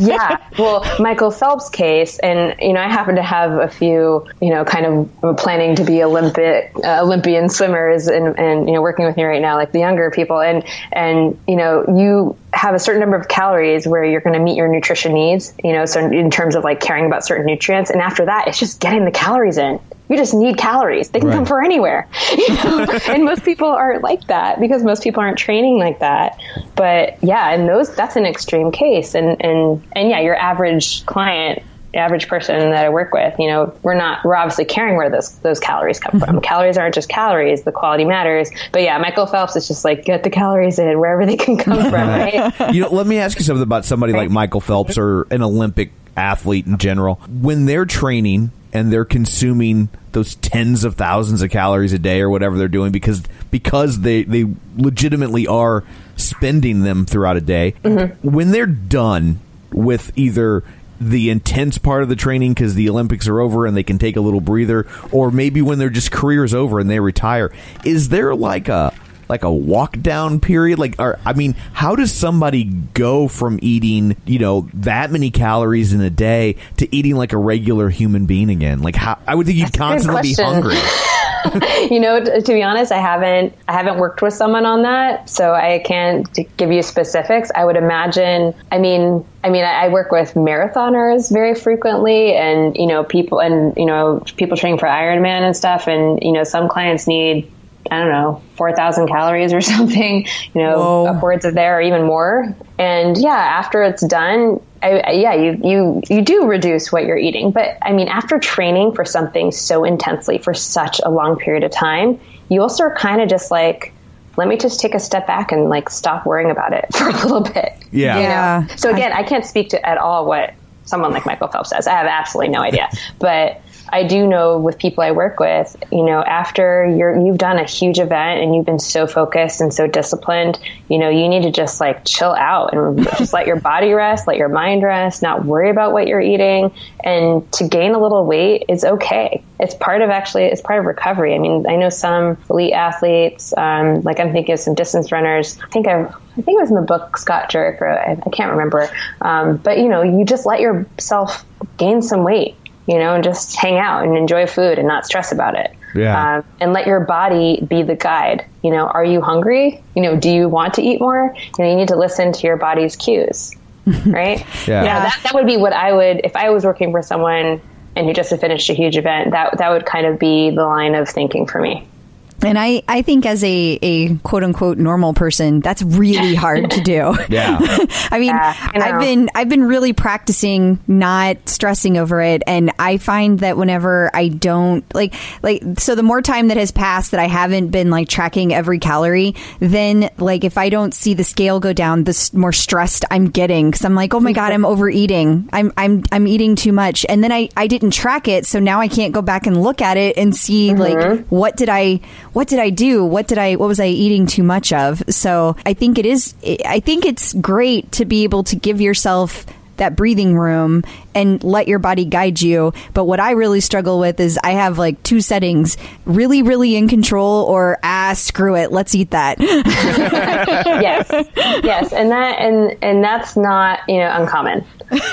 yeah. Well, Michael Phelps' case, and you know, I happen to have a few, you know, kind of planning to be Olympic uh, Olympian swimmers, and and you know, working with me right now, like the younger people, and and you know, you have a certain number of calories where you're going to meet your nutrition needs, you know, so in terms of like caring about certain nutrients, and after that, it's just getting the calories in. You just need calories. They can Right. come from anywhere. <laughs> You know? <laughs> and most people aren't like that because most people aren't training like that. But yeah, and those that's an extreme case. And and and yeah, your average client, average person that I work with, you know, we're not we're obviously caring where those those calories come from. Mm-hmm. Calories aren't just calories. The quality matters. But yeah, Michael Phelps is just like get the calories in wherever they can come from, <laughs> right? you know, let me ask you something about somebody like Michael Phelps or an Olympic athlete in general. When they're training and they're consuming those tens of thousands of calories a day or whatever they're doing because because they they legitimately are spending them throughout a day. Mm-hmm. When they're done with either the intense part of the training because the Olympics are over and they can take a little breather, or maybe when their just career's over and they retire, is there like a like a walk down period? Like, or I mean, how does somebody go from eating you know that many calories in a day to eating like a regular human being again? Like, how I would think you'd constantly be hungry. <laughs> you know, t- to be honest, I haven't I haven't worked with someone on that, so I can't give you specifics. I would imagine. I mean, I mean, I, I work with marathoners very frequently, and you know, people and you know, people training for Ironman and stuff, and you know, some clients need. I don't know, 4,000 calories or <laughs> something, you know, Whoa. upwards of there or even more. And yeah, after it's done, I, I- yeah, you, you, you do reduce what you're eating. But I mean, after training for something so intensely for such a long period of time, you also are kind of just like, let me just take a step back and like stop worrying about it <laughs> for a little bit. Yeah. You know? Yeah. So again, I can't speak to at all what someone like Michael Phelps says. I have absolutely no idea. <laughs> but I do know with people I work with, you know, after you're you've done a huge event and you've been so focused and so disciplined, you know, you need to just like chill out and <laughs> just let your body rest, let your mind rest, not worry about what you're eating, and to gain a little weight is okay. It's part of actually it's part of recovery. I mean, I know some elite athletes, um, like I'm thinking of some distance runners. I think I've I think it was in the book Scott Jurek, I, I can't remember. Um, but you know, you just let yourself gain some weight, you know, and just hang out and enjoy food and not stress about it. Yeah. Um, and let your body be the guide. You know, are you hungry? You know, do you want to eat more? You know, you need to listen to your body's cues, <laughs> right? Yeah. Know, that, that would be what I would, if I was working for someone and who just had finished a huge event, that, that would kind of be the line of thinking for me. And I, I think as a, a quote unquote normal person, that's really hard to do. <laughs> Yeah. <laughs> I mean, Yeah, I I've been I've been really practicing not stressing over it, and I find that whenever I don't like like so the more time that has passed that I haven't been like tracking every calorie, then like if I don't see the scale go down, the more stressed I'm getting. Because I'm like, oh my god, I'm overeating, I'm I'm I'm eating too much, and then I I didn't track it, so now I can't go back and look at it and see like mm-hmm. what did I what did I do, what did I what was I eating too much of. So I think it is I think it's great to be able to give yourself that breathing room and let your body guide you. But what I really struggle with is I have like two settings really, really in control or ah, screw it, let's eat that. <laughs> yes, yes, and that and and that's not you know uncommon.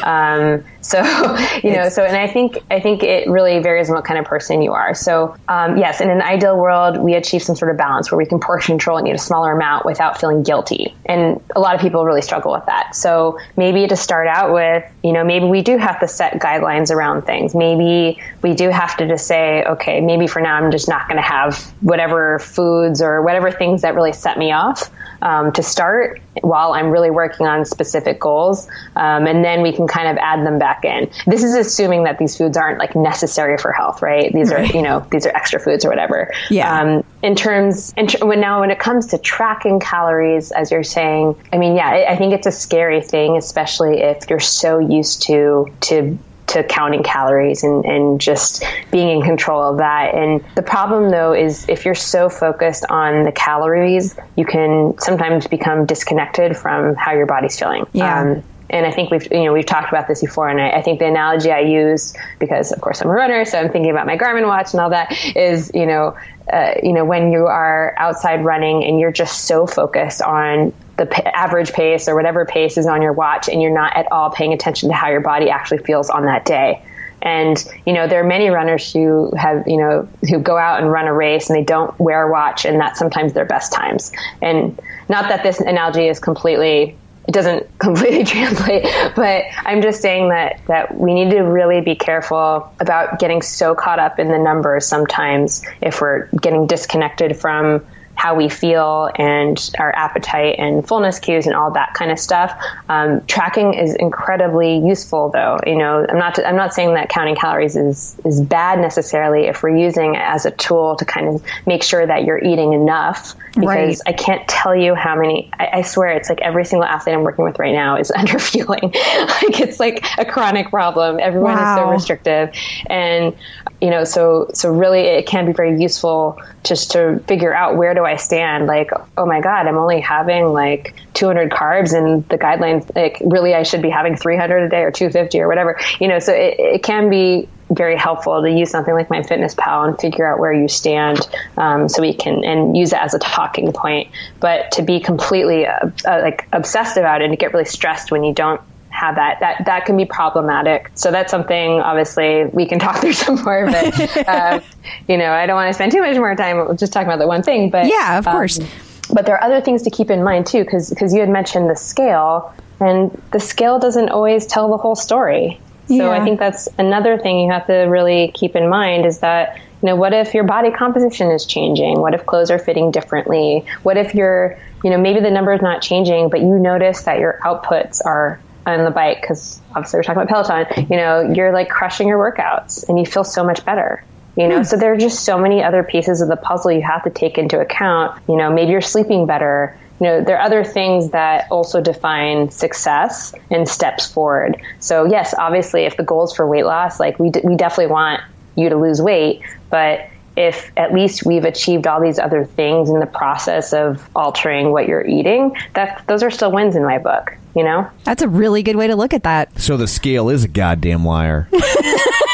Um, so <laughs> you know, so and I think I think it really varies on what kind of person you are. So um, yes, in an ideal world, we achieve some sort of balance where we can portion control and eat a smaller amount without feeling guilty. And a lot of people really struggle with that. So maybe to start out with, you know, maybe we do have to set guidelines around things. Maybe we do have to just say, okay, maybe for now I'm just not going to have whatever foods or whatever things that really set me off um, to start while I'm really working on specific goals. Um, and then we can kind of add them back in. This is assuming that these foods aren't like necessary for health, right? These are, you know, these are extra foods or whatever. Yeah. Um, in terms, in when now when it comes to tracking calories, as you're saying, I mean, yeah, I, I think it's a scary thing, especially if you're so used to to to counting calories and, and just being in control of that. And the problem though is if you're so focused on the calories, you can sometimes become disconnected from how your body's feeling. Yeah. Um, and I think we've you know we've talked about this before, and I, I think the analogy I use because of course I'm a runner, so I'm thinking about my Garmin watch and all that is you know uh, you know when you are outside running and you're just so focused on the p- average pace or whatever pace is on your watch, and you're not at all paying attention to how your body actually feels on that day. And you know there are many runners who have you know who go out and run a race and they don't wear a watch, and that's sometimes their best times. And not that this analogy is completely it doesn't <laughs> completely translate, but I'm just saying that that we need to really be careful about getting so caught up in the numbers sometimes if we're getting disconnected from how we feel and our appetite and fullness cues and all that kind of stuff. Um, tracking is incredibly useful, though. You know, I'm not I'm not saying that counting calories is is bad necessarily if we're using it as a tool to kind of make sure that you're eating enough. Because Right. I can't tell you how many. I, I swear, it's like every single athlete I'm working with right now is <laughs> underfueling. like it's like a chronic problem. Everyone is so restrictive, and you know, so so really, it can be very useful just to figure out where do I stand. Like, oh my god, I'm only having like 200 carbs, and the guidelines like really I should be having 300 a day or 250 or whatever. You know, so it, it can be very helpful to use something like MyFitnessPal and figure out where you stand, um, so we can and use it as a talking point. But to be completely uh, uh, like obsessed about it and to get really stressed when you don't have that that that can be problematic. So that's something obviously we can <laughs> talk through some more. But <laughs> uh, you know, I don't want to spend too much more time just talking about the one thing. But yeah, of course. Um, but there are other things to keep in mind too, because because you had mentioned the scale, and the scale doesn't always tell the whole story. So Yeah. I think that's another thing you have to really keep in mind is that you know what if your body composition is changing? What if clothes are fitting differently? What if you're you know maybe the number is not changing, but you notice that your outputs are on the bike because obviously we're talking about Peloton. You know you're like crushing your workouts and you feel so much better. You know, hmm. so there are just so many other pieces of the puzzle you have to take into account. You know, maybe you're sleeping better. You know, there are other things that also define success and steps forward. So yes, obviously, if the goal is for weight loss, like we, d- we definitely want you to lose weight, but if at least we've achieved all these other things in the process of altering what you're eating, that those are still wins in my book, you know? That's a really good way to look at that. So the scale is a goddamn liar. <laughs>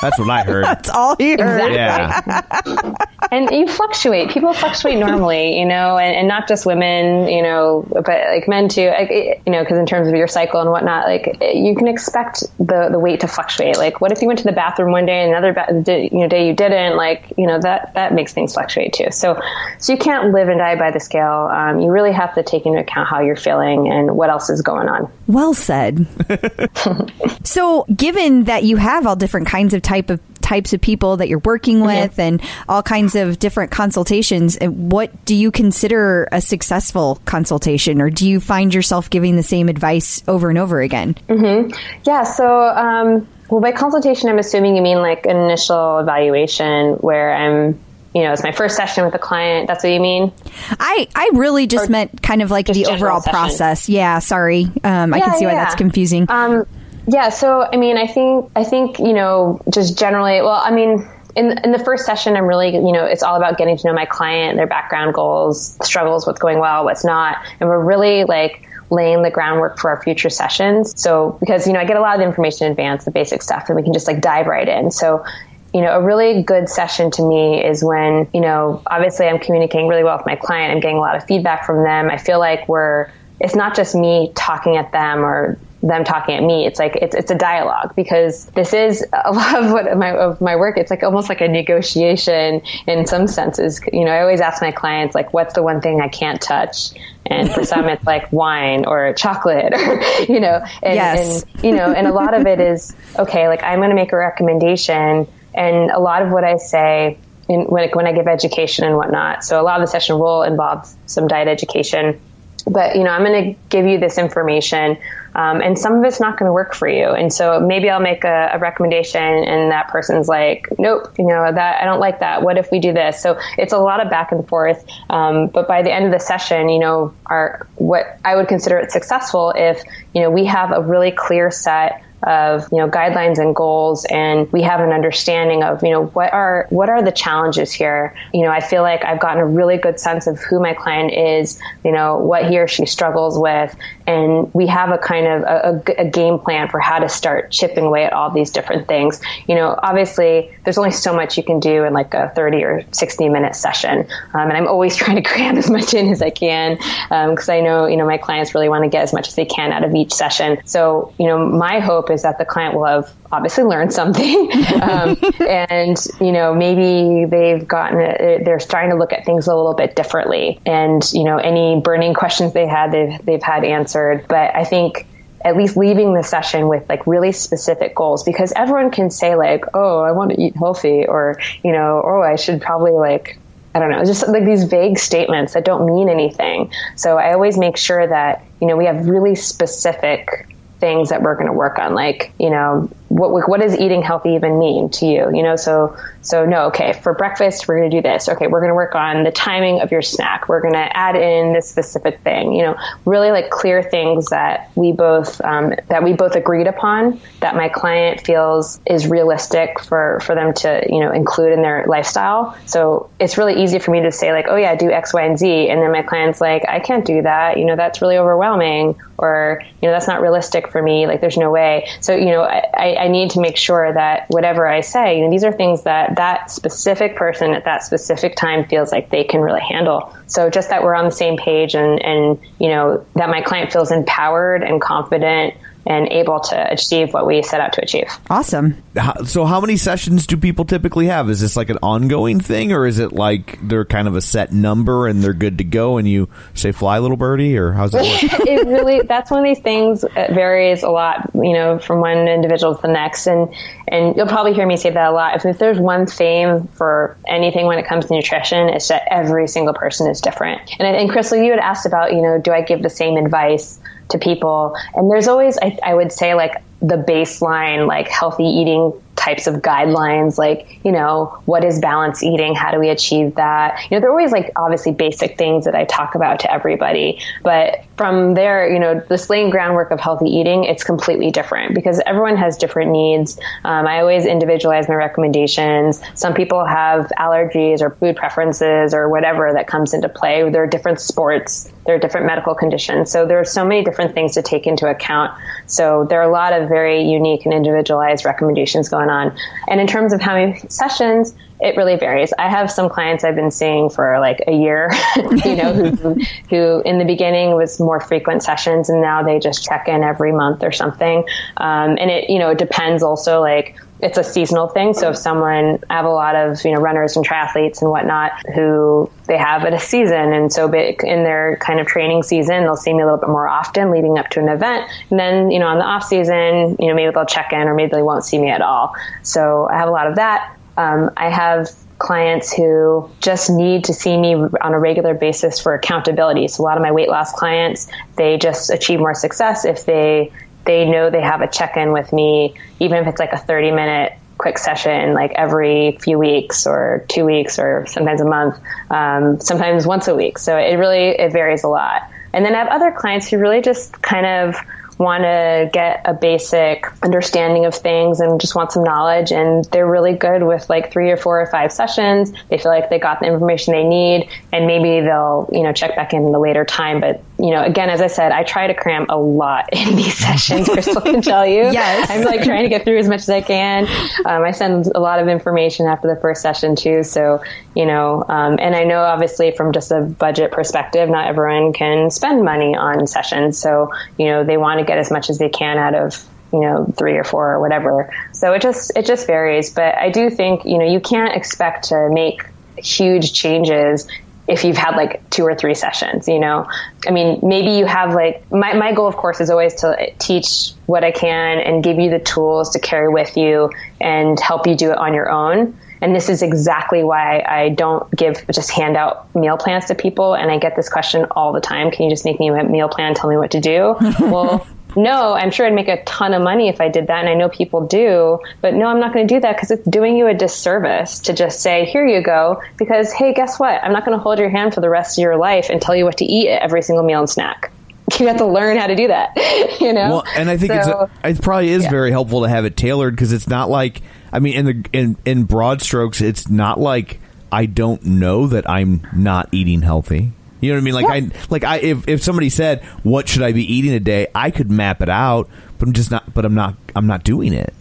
That's what I heard. That's all he heard. Yeah. <laughs> and you fluctuate. People fluctuate normally, you know, and, and not just women, you know, but like men too. Like, you know, because in terms of your cycle and whatnot, like you can expect the the weight to fluctuate. Like, what if you went to the bathroom one day and another ba- di- you know day you didn't? Like, you know, that that makes things fluctuate too. So, so you can't live and die by the scale. Um, you really have to take into account how you're feeling and what else is going on. Well said. <laughs> so, given that you have all different kinds of type of types of people that you're working with and all kinds of different consultations, uh, what do you consider a successful consultation or do you find yourself giving the same advice over and over again? Yeah. So, um, well, by consultation, I'm assuming you mean like an initial evaluation where I'm, you know, it's my first session with a client. That's what you mean? I, I really just Or meant kind of like the overall session. process. Yeah, sorry. Um, I can see why that's confusing. Um, yeah. So, I mean, I think, I think, you know, just generally, well, I mean, in, in the first session, I'm really, you know, it's all about getting to know my client, their background goals, struggles, what's going well, what's not. And we're really like, laying the groundwork for our future sessions. So, because, you know, I get a lot of the information in advance, the basic stuff, and we can just like dive right in. So, you know, a really good session to me is when, you know, obviously I'm communicating really well with my client. I'm getting a lot of feedback from them. I feel like we're, it's not just me talking at them or them talking at me. It's like, it's, it's a dialogue because this is a <laughs> lot of what my, of my work. It's like almost like a negotiation in some senses. You know, I always ask my clients, like, what's the one thing I can't touch? And for some, it's like <laughs> wine or chocolate, or, <laughs> you know, and, Yes. and you know, and a lot of it is okay. Like I'm going to make a recommendation, and a lot of what I say in, when when I give education and whatnot. So a lot of the session will involve some diet education, but you know, I'm going to give you this information, um, and some of it's not going to work for you. And so maybe I'll make a, a recommendation, and that person's like, nope, you know, that I don't like that. What if we do this? So it's a lot of back and forth. Um, but by the end of the session, you know, our what I would consider it successful if you know we have a really clear set of you know guidelines and goals and we have an understanding of you know what are what are the challenges here? You know i feel like i've gotten a really good sense of who my client is you know what he or she struggles with and we have a kind of a, a- a game plan for how to start chipping away at all these different things. You know obviously there's only so much you can do in like a 30 or 60 minute session um, and i'm always <laughs> trying to cram as much in as i can because i know you know my clients really want to get as much as they can out of each session. So you know my hope is that the client will have obviously learned something <laughs> um, and you know maybe they've gotten they're starting to look at things a little bit differently. And you know any burning questions they had they've, they've had answered but i think at least leaving the session with like really specific goals because everyone can say like oh i want to eat healthy or you know oh i should probably like I don't know, just like these vague statements that don't mean anything. So I always make sure that, you know, we have really specific things that we're going to work on. Like, you know, what, what does eating healthy even mean to you? You know, so, so no, okay, for breakfast, we're going to do this. Okay. We're going to work on the timing of your snack. We're going to add in this specific thing, you know, really like clear things that we both, um, that we both agreed upon that my client feels is realistic for, for them to, you know, include in their lifestyle. So it's really easy for me to say like, oh yeah, do X, Y, and Z. And then my client's like, I can't do that. You know, that's really overwhelming or, you know, that's not realistic for me. Like there's no way. So, you know, I, I need to make sure that whatever I say, you know, these are things that that specific person at that specific time feels like they can really handle. So just that we're on the same page and, and, you know, that my client feels empowered and confident and able to achieve what we set out to achieve. Awesome. So, how many sessions do people typically have? Is this like an ongoing thing, or is it like they're kind of a set number and they're good to go, and you say "fly, little birdie," or how's it work? <laughs> it really that's one of these things that varies a lot you know from one individual to the next and and you'll probably hear me say that a lot if, if there's one theme for anything when it comes to nutrition it's that every single person is different and, and crystal you had asked about you know do i give the same advice to people. And there's always I, I would say like the baseline like healthy eating types of guidelines like you know what is balanced eating? How do we achieve that? You know they're always like obviously basic things that i talk about to everybody but from there you know the laying groundwork of healthy eating it's completely different because everyone has different needs. Um, i always individualize my recommendations. Some people have allergies or food preferences or whatever that comes into play. There are different sports. There are different medical conditions. So there are so many different things to take into account. So there are a lot of very unique and individualized recommendations going on. And in terms of how many sessions, it really varies. I have some clients I've been seeing for like a year, <laughs> you know, who, who in the beginning was more frequent sessions and now they just check in every month or something. Um, and it, you know, it depends also like, it's a seasonal thing. So if someone, I have a lot of, you know, runners and triathletes and whatnot who they have at a season. And so in their kind of training season, they'll see me a little bit more often leading up to an event. And then, you know, on the off season, you know, maybe they'll check in or maybe they won't see me at all. So I have a lot of that. Um, I have clients who just need to see me on a regular basis for accountability. So a lot of my weight loss clients, they just achieve more success if they they know they have a check-in with me, even if it's like a 30 minute quick session, like every few weeks or two weeks or sometimes a month, um, sometimes once a week. So it really, it varies a lot. And then I have other clients who really just kind of want to get a basic understanding of things and just want some knowledge. And they're really good with like three or four or five sessions. They feel like they got the information they need and maybe they'll, you know, check back in in a later time. But, you know, again, as I said, I try to cram a lot <laughs> in these sessions. Crystal can tell you. Yes. I'm like trying to get through as much as I can. Um, I send a lot of information after the first session too. So, you know, um, and I know obviously from just a budget perspective, not everyone can spend money on sessions. So, you know, they want to get as much as they can out of you know three or four or whatever so it just it just varies but i do think you know you can't expect to make huge changes if you've had like two or three sessions you know i mean maybe you have like my, my goal of course is always to teach what i can and give you the tools to carry with you and help you do it on your own and this is exactly why I don't give just hand out meal plans to people. And I get this question all the time. Can you just make me a meal plan? Tell me what to do. <laughs> well, no, I'm sure I'd make a ton of money if I did that. And I know people do, but no, I'm not going to do that because it's doing you a disservice to just say, here you go. Because, hey, guess what? I'm not going to hold your hand for the rest of your life and tell you what to eat at every single meal and snack. <laughs> You have to learn how to do that, <laughs> you know? Well, and I think So- it's it probably is yeah. very helpful to have it tailored because it's not like I mean in the in in broad strokes it's not like I don't know that I'm not eating healthy. You know what I mean? Like I like I if if somebody said what should I be eating a day, I could map it out, but I'm just not. But I'm not. I'm not doing it.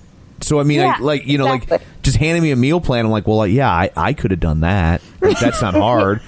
So I mean, I, like you know, like just handing me a meal plan. I'm like, well, like, yeah, I, I could have done that. Like, that's not <laughs> hard.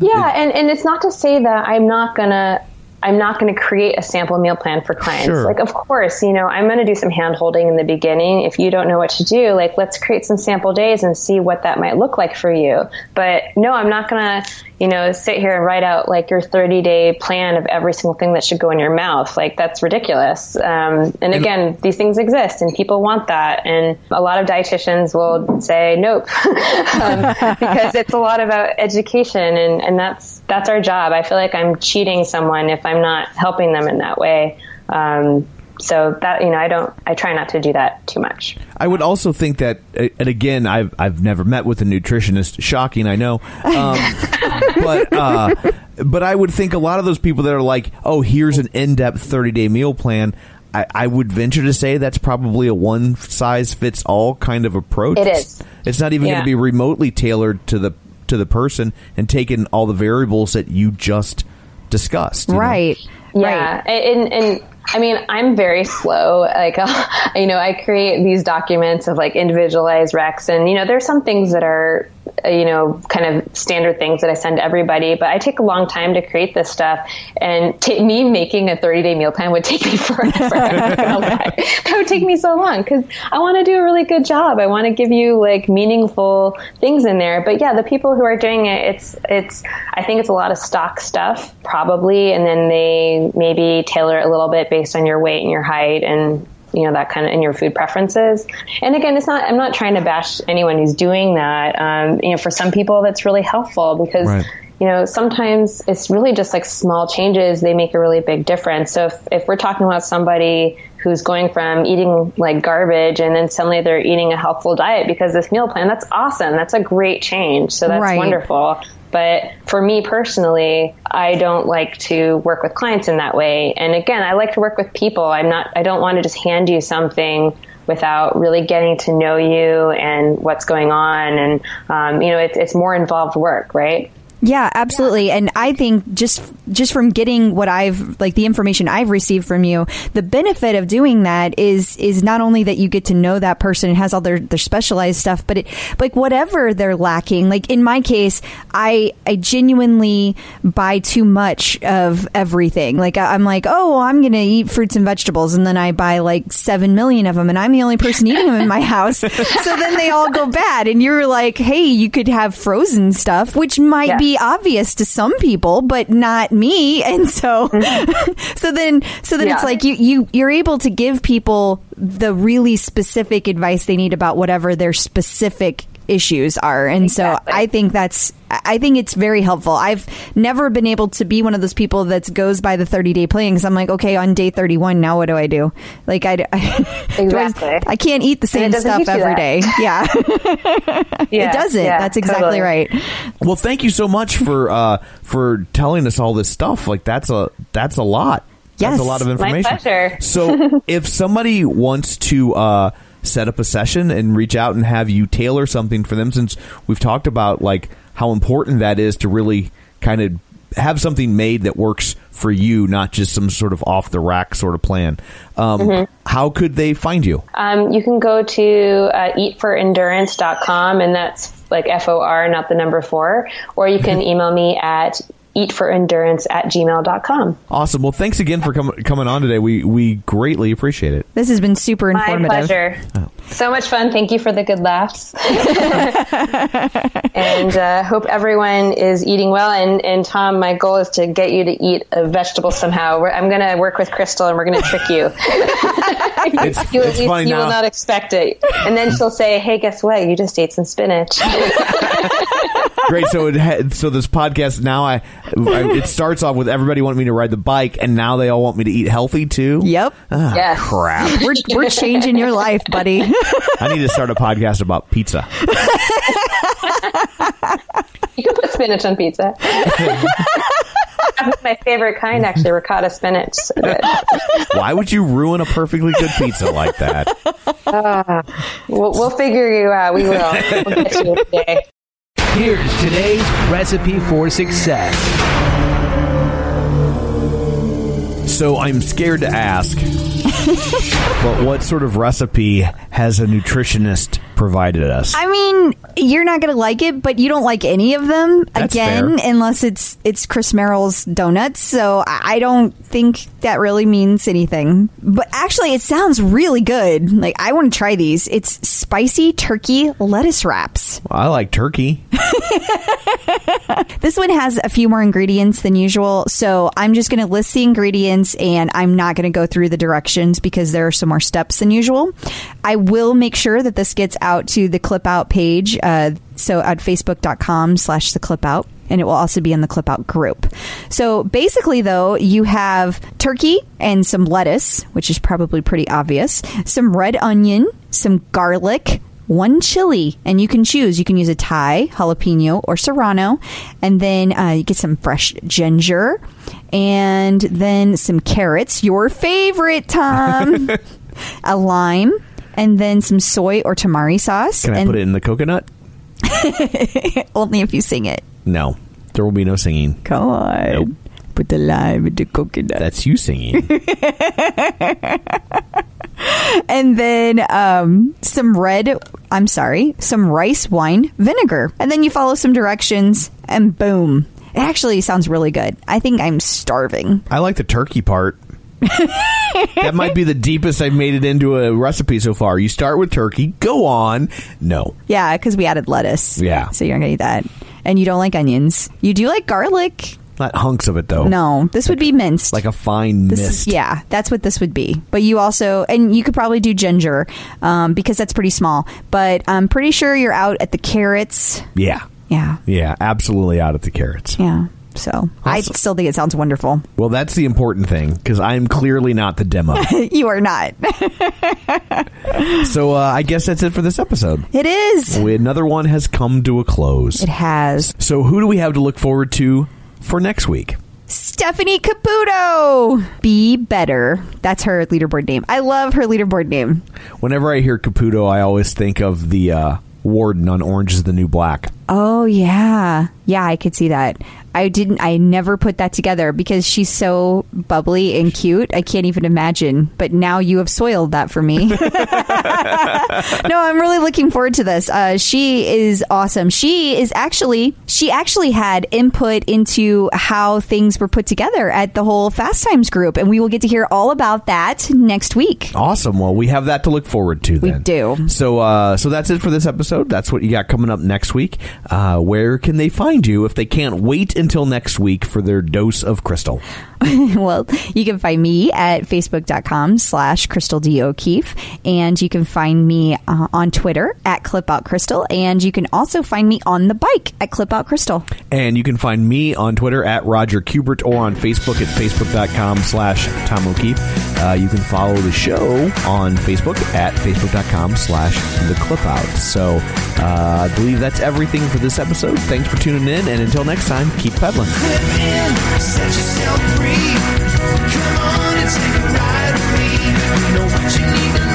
Yeah, and, and it's not to say that I'm not gonna I'm not gonna create a sample meal plan for clients. Sure. Like of course, you know, I'm gonna do some hand holding in the beginning. If you don't know what to do, like let's create some sample days and see what that might look like for you. But no, I'm not gonna, you know, sit here and write out like your 30 day plan of every single thing that should go in your mouth. Like that's ridiculous. Um, and again, these things exist and people want that. And a lot of dietitians will say nope <laughs> um, because it's a lot about education and, and that's that's our job. I feel like I'm cheating someone if I'm not helping them in that way. Um, so that you know, I don't. I try not to do that too much. I would also think that, uh, and again, I've I've never met with a nutritionist. Shocking, I know, um, <laughs> but uh, but I would think a lot of those people that are like, oh, here's an in depth thirty day meal plan. I, I would venture to say that's probably a one size fits all kind of approach. It's- It's not even going to be remotely tailored to the to the person and taking all the variables that you just discussed. you know? Right. Yeah, Right. and, and I mean, I'm very slow. Like, <laughs> you know, I create these documents of like individualized recs, and you know, there's some things that are, Uh, you know, kind of standard things that I send everybody. But I take a long time to create this stuff, and t- me making a 30 day meal plan would take me <laughs> forever. that would take me so long because I want to do a really good job. I want to give you like meaningful things in there. But yeah, the people who are doing it, it's it's. I think it's a lot of stock stuff probably, and then they maybe tailor it a little bit based on your weight and your height and you know that kind of in your food preferences. And again it's not i'm not trying to bash anyone who's doing that um, you know for some people that's really helpful because Right. you know sometimes it's really just like small changes they make a really big difference. So if, if we're talking about somebody who's going from eating like garbage and then suddenly they're eating a healthful diet because this meal plan that's awesome. That's a great change. So that's Right. wonderful but for me personally, I don't like to work with clients in that way. And again, I like to work with people. I'm not, I don't want to just hand you something without really getting to know you and what's going on. And, um, you know, it's, it's more involved work, right? Yeah, absolutely. And I think just just from getting what I've like the information I've received from you, the benefit of doing that is is not only that you get to know that person and has all their their specialized stuff, but it like whatever they're lacking. Like in my case, I I genuinely buy too much of everything. Like I- I'm like, "Oh, I'm going to eat fruits and vegetables." And then I buy like 7 million of them and I'm the only person eating them in my house. <laughs> so then they all go bad and you're like, "Hey, you could have frozen stuff," which might Yeah. be obvious to some people, but not me. <laughs> And so, <laughs> so then, so then it's like you, you, you're able to give people the really specific advice they need about whatever their specific issues are. And Exactly. so I think that's, I think it's very helpful. I've never been able to be one of those people that goes by the 30 day plan because I'm like, okay, on day 31, now what do I do? Like, <laughs> I, I, do I- Exactly. I can't eat the same stuff teach you every that. day. <laughs> Yeah. Yeah, it doesn't. yeah, That's exactly totally. right. Well, thank you so much for uh, for telling us all this stuff. Like that's a that's a lot. Yes. That's a lot of My information. pleasure. So, <laughs> if somebody wants to uh, set up a session and reach out and have you tailor something for them, since we've talked about like how important that is to really kind of have something made that works for you, not just some sort of off the rack sort of plan. Um, Mm-hmm. How could they find you? Um, you can go to uh, eatforendurance.com and that's like F-O-R, not the number four, or you can <laughs> email me at eatforendurance at gmail.com. Awesome. Well, thanks again for com- coming on today. We we greatly appreciate it. This has been super informative. My informative. pleasure. So much fun. Thank you for the good laughs. and uh, hope everyone is eating well. And, and Tom, my goal is to get you to eat a vegetable somehow. We're, I'm going to work with Crystal and we're going to trick you. <laughs> It's, you, it's you, funny you now. will not expect it. And then she'll say, hey, guess what? You just ate some spinach. <laughs> Great. So it had, so this podcast now I, I it starts off with everybody wanting me to ride the bike, and now they all want me to eat healthy too. Yep. Ah, Yes. Crap. We're, we're changing your life, buddy. <laughs> I need to start a podcast about pizza. You can put spinach on pizza. <laughs> That's my favorite kind, actually, ricotta spinach. Why would you ruin a perfectly good pizza like that? We'll, we'll figure you out. We will. We'll get you a day. Here's today's recipe for success. So I'm scared to ask, <laughs> but what sort of recipe has a nutritionist provided us? I mean, you're not going to like it, but you don't like any of them That's again, fair. unless it's it's Chris Merrill's donuts. So I I don't think that really means anything. But actually, it sounds really good. Like I want to try these. It's spicy turkey lettuce wraps. I like turkey. <laughs> This one has a few more ingredients than usual, so I'm just going to list the ingredients and I'm not going to go through the directions because there are some more steps than usual. I will make sure that this gets out to the clip out page, uh, so at facebook.com slash the clip out. And it will also be in the clip out group. So basically, though, you have turkey and some lettuce, which is probably pretty obvious, some red onion, some garlic, one chili, and you can choose. You can use a Thai, jalapeno, or serrano, and then uh, you get some fresh ginger, and then some carrots, your favorite, Tom, <laughs> a lime, and then some soy or tamari sauce. Can I and put it in the coconut? <laughs> only if you sing it. No, there will be no singing. Come on. Nope. Put the lime in the coconut. That's you singing. <laughs> and then um, some red i'm sorry some rice wine vinegar and then you follow some directions and boom it actually sounds really good i think i'm starving I like the turkey part. <laughs> that might be the deepest I've made it into a recipe so far. You start with turkey, go on. No. yeah because we added lettuce Yeah. so you're gonna eat that and you don't like onions you do like garlic Not hunks of it though. no this would be minced Like a fine This mist. is, yeah, that's what this would be. But you also, and you could probably do ginger um, because that's pretty small. But I'm pretty sure you're out at the carrots. Yeah. Yeah, Yeah, absolutely out of the carrots. yeah. So I still think it sounds wonderful. Well, that's the important thing because I'm clearly not the demo. <laughs> you are not. so uh, I guess that's it for this episode. it is. We, another one has come to a close. It has. So who do we have to look forward to for next week? Stephanie Caputo. Be better. That's her leaderboard name. I love her leaderboard name. Whenever I hear Caputo, I always think of the uh, warden on Orange is the New Black. Oh yeah, yeah. I could see that. I didn't. I never put that together because she's so bubbly and cute. I can't even imagine. But now you have soiled that for me. <laughs> no, I'm really looking forward to this. Uh, she is awesome. She is actually she actually had input into how things were put together at the whole Fast Times group, and we will get to hear all about that next week. Awesome. Well, we have that to look forward to. then. We do. So, uh, so that's it for this episode. That's what you got coming up next week. Uh, where can they find you if they can't wait until next week for their dose of crystal? <laughs> well, you can find me at facebook.com slash Crystal D. O'Keefe. And you can find me uh, on Twitter at Clip Out Crystal. And you can also find me on the bike at Clip Out Crystal. And you can find me on Twitter at Roger Kubert or on Facebook at facebook.com slash Tom O'Keefe. Uh, you can follow the show on Facebook at facebook.com slash the clip out. So uh, I believe that's everything for this episode. Thanks for tuning in. And until next time, keep pedaling. Come on and take a ride with me. Know what you need